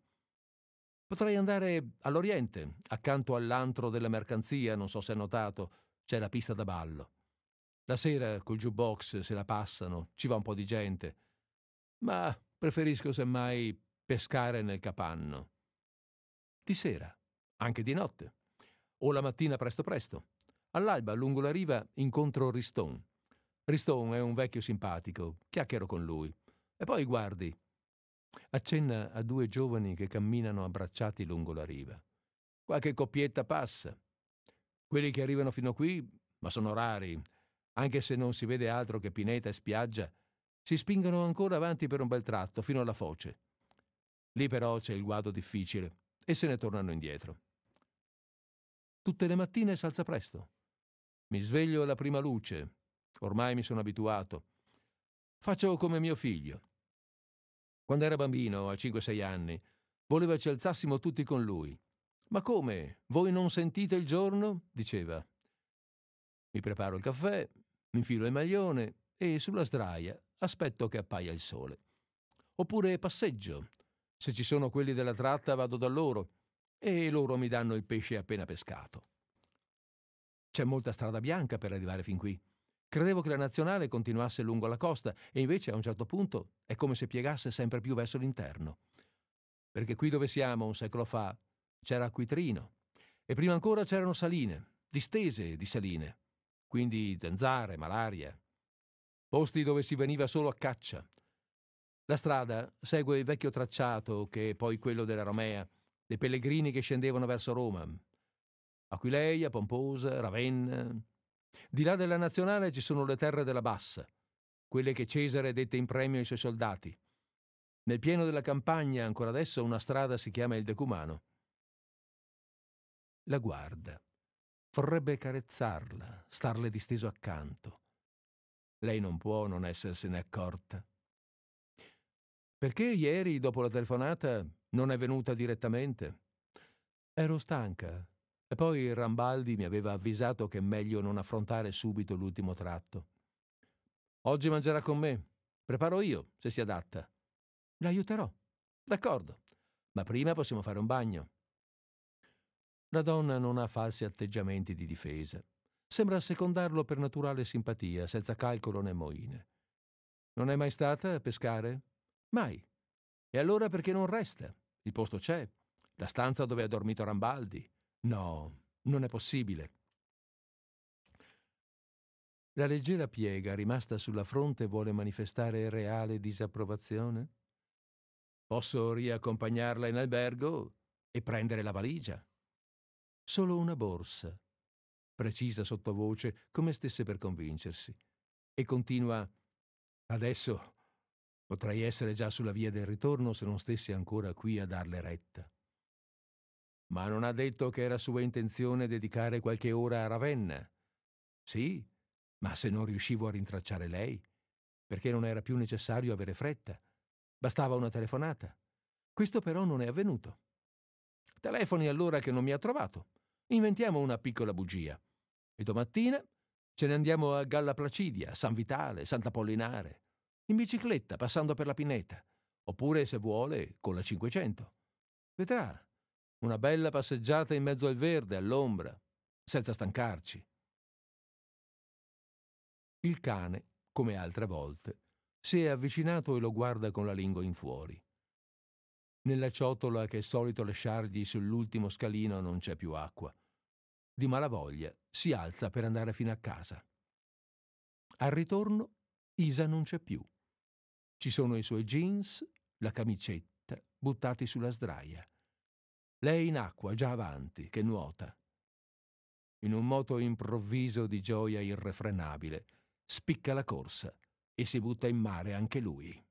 Potrei andare all'Oriente, accanto all'antro della mercanzia, non so se hai notato, c'è la pista da ballo. La sera col jukebox se la passano, ci va un po' di gente. Ma preferisco semmai pescare nel capanno. Di sera, anche di notte. o la mattina presto presto. All'alba, lungo la riva, incontro Riston. Riston è un vecchio simpatico, chiacchiero con lui. E poi guardi. Accenna a due giovani che camminano abbracciati lungo la riva. Qualche coppietta passa. Quelli che arrivano fino qui, ma sono rari, anche se non si vede altro che pineta e spiaggia, si spingono ancora avanti per un bel tratto, fino alla foce. Lì però c'è il guado difficile e se ne tornano indietro. Tutte le mattine s'alza presto. Mi sveglio alla prima luce. Ormai mi sono abituato. Faccio come mio figlio. Quando era bambino, a 5-6 anni, voleva ci alzassimo tutti con lui. Ma come? Voi non sentite il giorno? diceva. Mi preparo il caffè, mi infilo il maglione e sulla sdraia aspetto che appaia il sole. Oppure passeggio, se ci sono quelli della tratta vado da loro e loro mi danno il pesce appena pescato. C'è molta strada bianca per arrivare fin qui. Credevo che la nazionale continuasse lungo la costa e invece a un certo punto è come se piegasse sempre più verso l'interno. Perché qui dove siamo un secolo fa c'era acquitrino e prima ancora c'erano saline, distese di saline, quindi zanzare, malaria, posti dove si veniva solo a caccia, la strada segue il vecchio tracciato che è poi quello della Romea, dei pellegrini che scendevano verso Roma. Aquileia, Pomposa, Ravenna. Di là della nazionale ci sono le terre della Bassa, quelle che Cesare dette in premio ai suoi soldati. Nel pieno della campagna, ancora adesso, una strada si chiama il Decumano. La guarda. Vorrebbe carezzarla, starle disteso accanto. Lei non può non essersene accorta. Perché ieri, dopo la telefonata, non è venuta direttamente? Ero stanca. E poi Rambaldi mi aveva avvisato che è meglio non affrontare subito l'ultimo tratto. Oggi mangerà con me. Preparo io, se si adatta. L'aiuterò. D'accordo. Ma prima possiamo fare un bagno. La donna non ha falsi atteggiamenti di difesa. Sembra secondarlo per naturale simpatia, senza calcolo né moine. Non è mai stata a pescare? Mai. E allora perché non resta? Il posto c'è. La stanza dove ha dormito Rambaldi. No, non è possibile. La leggera piega rimasta sulla fronte vuole manifestare reale disapprovazione? Posso riaccompagnarla in albergo e prendere la valigia. Solo una borsa, precisa sottovoce come stesse per convincersi, e continua Adesso Potrei essere già sulla via del ritorno se non stessi ancora qui a darle retta. Ma non ha detto che era sua intenzione dedicare qualche ora a Ravenna. Sì, ma se non riuscivo a rintracciare lei, perché non era più necessario avere fretta. Bastava una telefonata. Questo però non è avvenuto. Telefoni allora che non mi ha trovato. Inventiamo una piccola bugia. E domattina ce ne andiamo a Galla Placidia, San Vitale, Sant'Apollinare in bicicletta, passando per la pineta, oppure, se vuole, con la 500. Vedrà, una bella passeggiata in mezzo al verde, all'ombra, senza stancarci. Il cane, come altre volte, si è avvicinato e lo guarda con la lingua in fuori. Nella ciotola che è solito lasciargli sull'ultimo scalino non c'è più acqua. Di malavoglia si alza per andare fino a casa. Al ritorno Isa non c'è più. Ci sono i suoi jeans, la camicetta, buttati sulla sdraia. Lei in acqua, già avanti, che nuota. In un moto improvviso di gioia irrefrenabile, spicca la corsa e si butta in mare anche lui.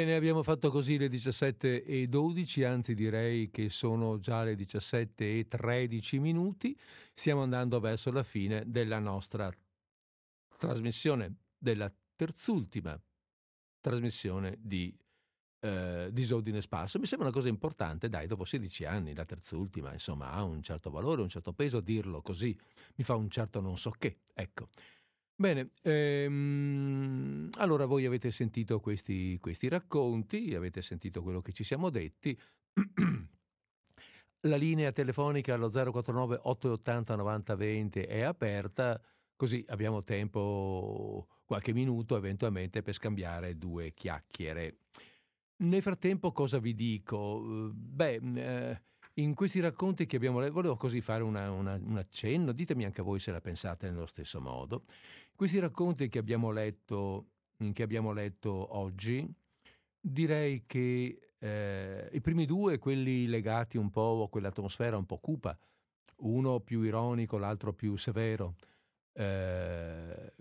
Bene, abbiamo fatto così le 17 e 12, anzi direi che sono già le 17 e 13 minuti. Stiamo andando verso la fine della nostra trasmissione, della terzultima trasmissione di eh, Disordine Sparso. Mi sembra una cosa importante, dai, dopo 16 anni, la terzultima, insomma, ha un certo valore, un certo peso, dirlo così mi fa un certo non so che, ecco. Bene, ehm, allora voi avete sentito questi, questi racconti, avete sentito quello che ci siamo detti. La linea telefonica allo 049 880 9020 è aperta, così abbiamo tempo, qualche minuto eventualmente per scambiare due chiacchiere. Nel frattempo cosa vi dico? Beh, eh, in questi racconti che abbiamo letto, volevo così fare una, una, un accenno, ditemi anche voi se la pensate nello stesso modo. Questi racconti che abbiamo letto, che abbiamo letto oggi, direi che eh, i primi due, quelli legati un po' a quell'atmosfera un po' cupa, uno più ironico, l'altro più severo, eh,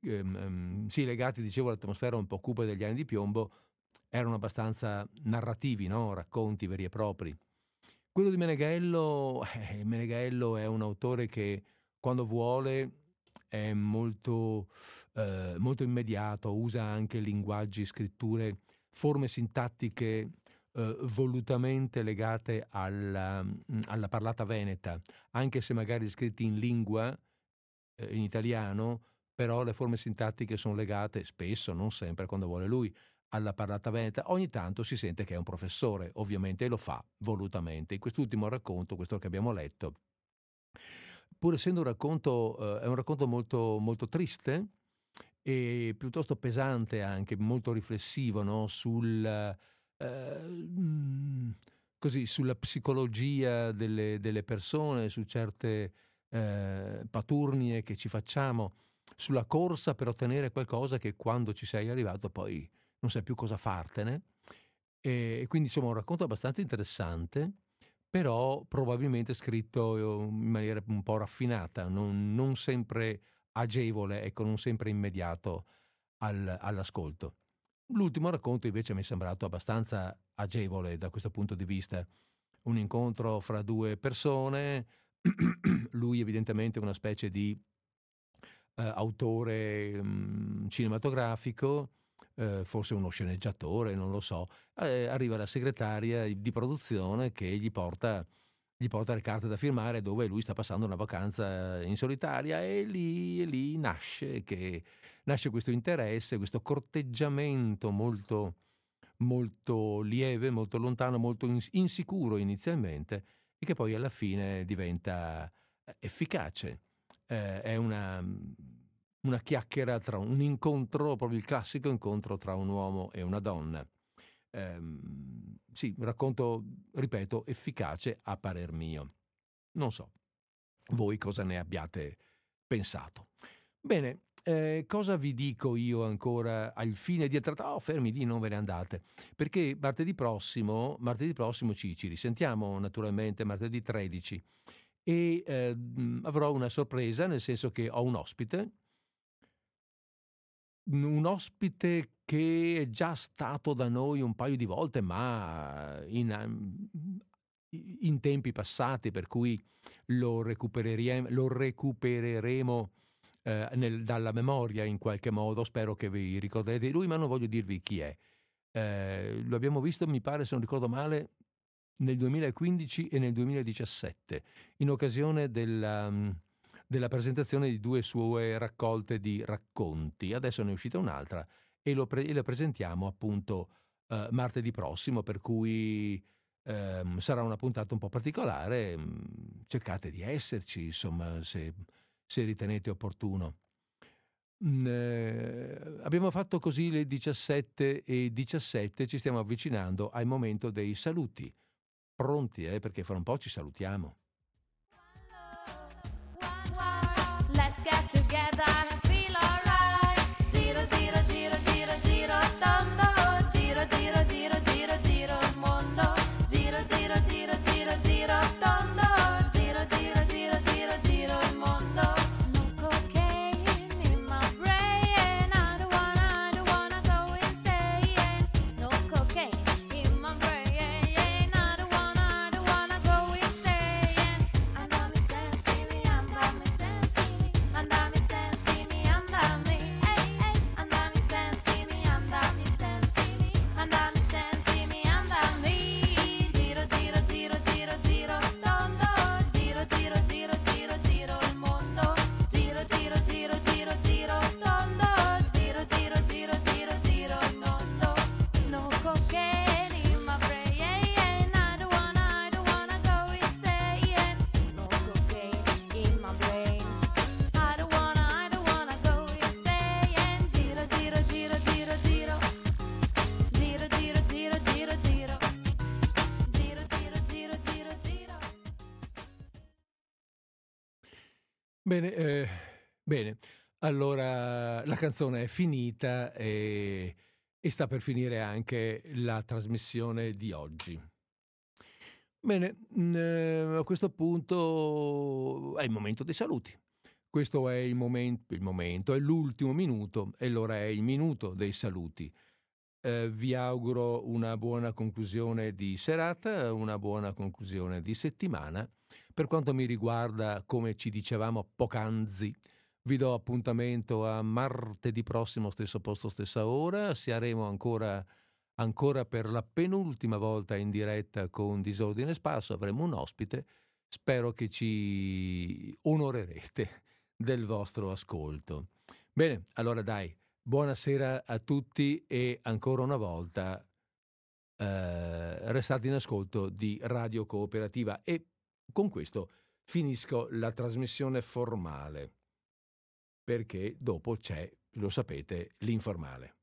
ehm, sì, legati, dicevo, all'atmosfera un po' cupa degli anni di piombo, erano abbastanza narrativi, no? racconti veri e propri. Quello di Meneghello, eh, Meneghello è un autore che quando vuole è molto, eh, molto immediato, usa anche linguaggi, scritture, forme sintattiche eh, volutamente legate alla, mm, alla, parlata veneta, anche se magari scritti in lingua, eh, in italiano, però le forme sintattiche sono legate spesso, non sempre, quando vuole lui, alla parlata veneta, ogni tanto si sente che è un professore, ovviamente, e lo fa volutamente. In quest'ultimo racconto, questo che abbiamo letto, pur essendo un racconto, eh, è un racconto molto, molto triste e piuttosto pesante anche, molto riflessivo no? Sul, eh, così, sulla psicologia delle, delle, persone, su certe eh, paturnie che ci facciamo, sulla corsa per ottenere qualcosa che quando ci sei arrivato poi non sai più cosa fartene. E quindi insomma un racconto abbastanza interessante, però probabilmente scritto in maniera un po' raffinata, non, non sempre agevole, ecco, non sempre immediato al, all'ascolto. L'ultimo racconto invece mi è sembrato abbastanza agevole da questo punto di vista. Un incontro fra due persone, lui evidentemente una specie di eh, autore mh, mm, cinematografico, eh, forse uno sceneggiatore, non lo so, eh, arriva la segretaria di produzione che gli porta, gli porta, le carte da firmare dove lui sta passando una vacanza in solitaria e lì, e lì nasce, che, nasce, questo interesse, questo corteggiamento molto, molto lieve, molto lontano, molto insicuro inizialmente e che poi alla fine diventa eh, efficace. Eh, è una una chiacchiera tra un incontro, proprio il classico incontro tra un uomo e una donna. Ehm, sì, racconto, ripeto, efficace a parer mio. Non so voi cosa ne abbiate pensato. Bene, eh, cosa vi dico io ancora al fine di entrare? Oh, fermi lì, non ve ne andate. Perché martedì prossimo, martedì prossimo ci, ci risentiamo naturalmente, martedì 13, e eh, avrò una sorpresa, nel senso che ho un ospite, un ospite che è già stato da noi un paio di volte, ma in, in tempi passati, per cui lo recupereremo, lo recupereremo eh, nel, dalla memoria in qualche modo. Spero che vi ricorderete di lui, ma non voglio dirvi chi è. Eh, lo abbiamo visto, mi pare, se non ricordo male, nel 2015 e nel 2017, in occasione della della presentazione di due sue raccolte di racconti. Adesso ne è uscita un'altra e, pre- e la presentiamo appunto eh, martedì prossimo, per cui eh, sarà una puntata un po' particolare. Mm, cercate di esserci, insomma, se, se ritenete opportuno. Mm, eh, abbiamo fatto così le 17 e 17, ci stiamo avvicinando al momento dei saluti. Pronti, eh, perché fra un po' ci salutiamo. Bene, eh, bene. Allora la canzone è finita e, e sta per finire anche la trasmissione di oggi. Bene, mm, eh, a questo punto è il momento dei saluti. Questo è il momento, il momento, è l'ultimo minuto e allora è il minuto dei saluti. Eh, vi auguro una buona conclusione di serata, una buona conclusione di settimana. Per quanto mi riguarda, come ci dicevamo poc'anzi, vi do appuntamento a martedì prossimo, stesso posto, stessa ora. Saremo ancora, ancora per la penultima volta in diretta con Disordine Sparso. Avremo un ospite. Spero che ci onorerete del vostro ascolto. Bene, allora dai, Buonasera a tutti e ancora una volta eh, restate in ascolto di Radio Cooperativa e con questo finisco la trasmissione formale perché dopo c'è, lo sapete, l'informale.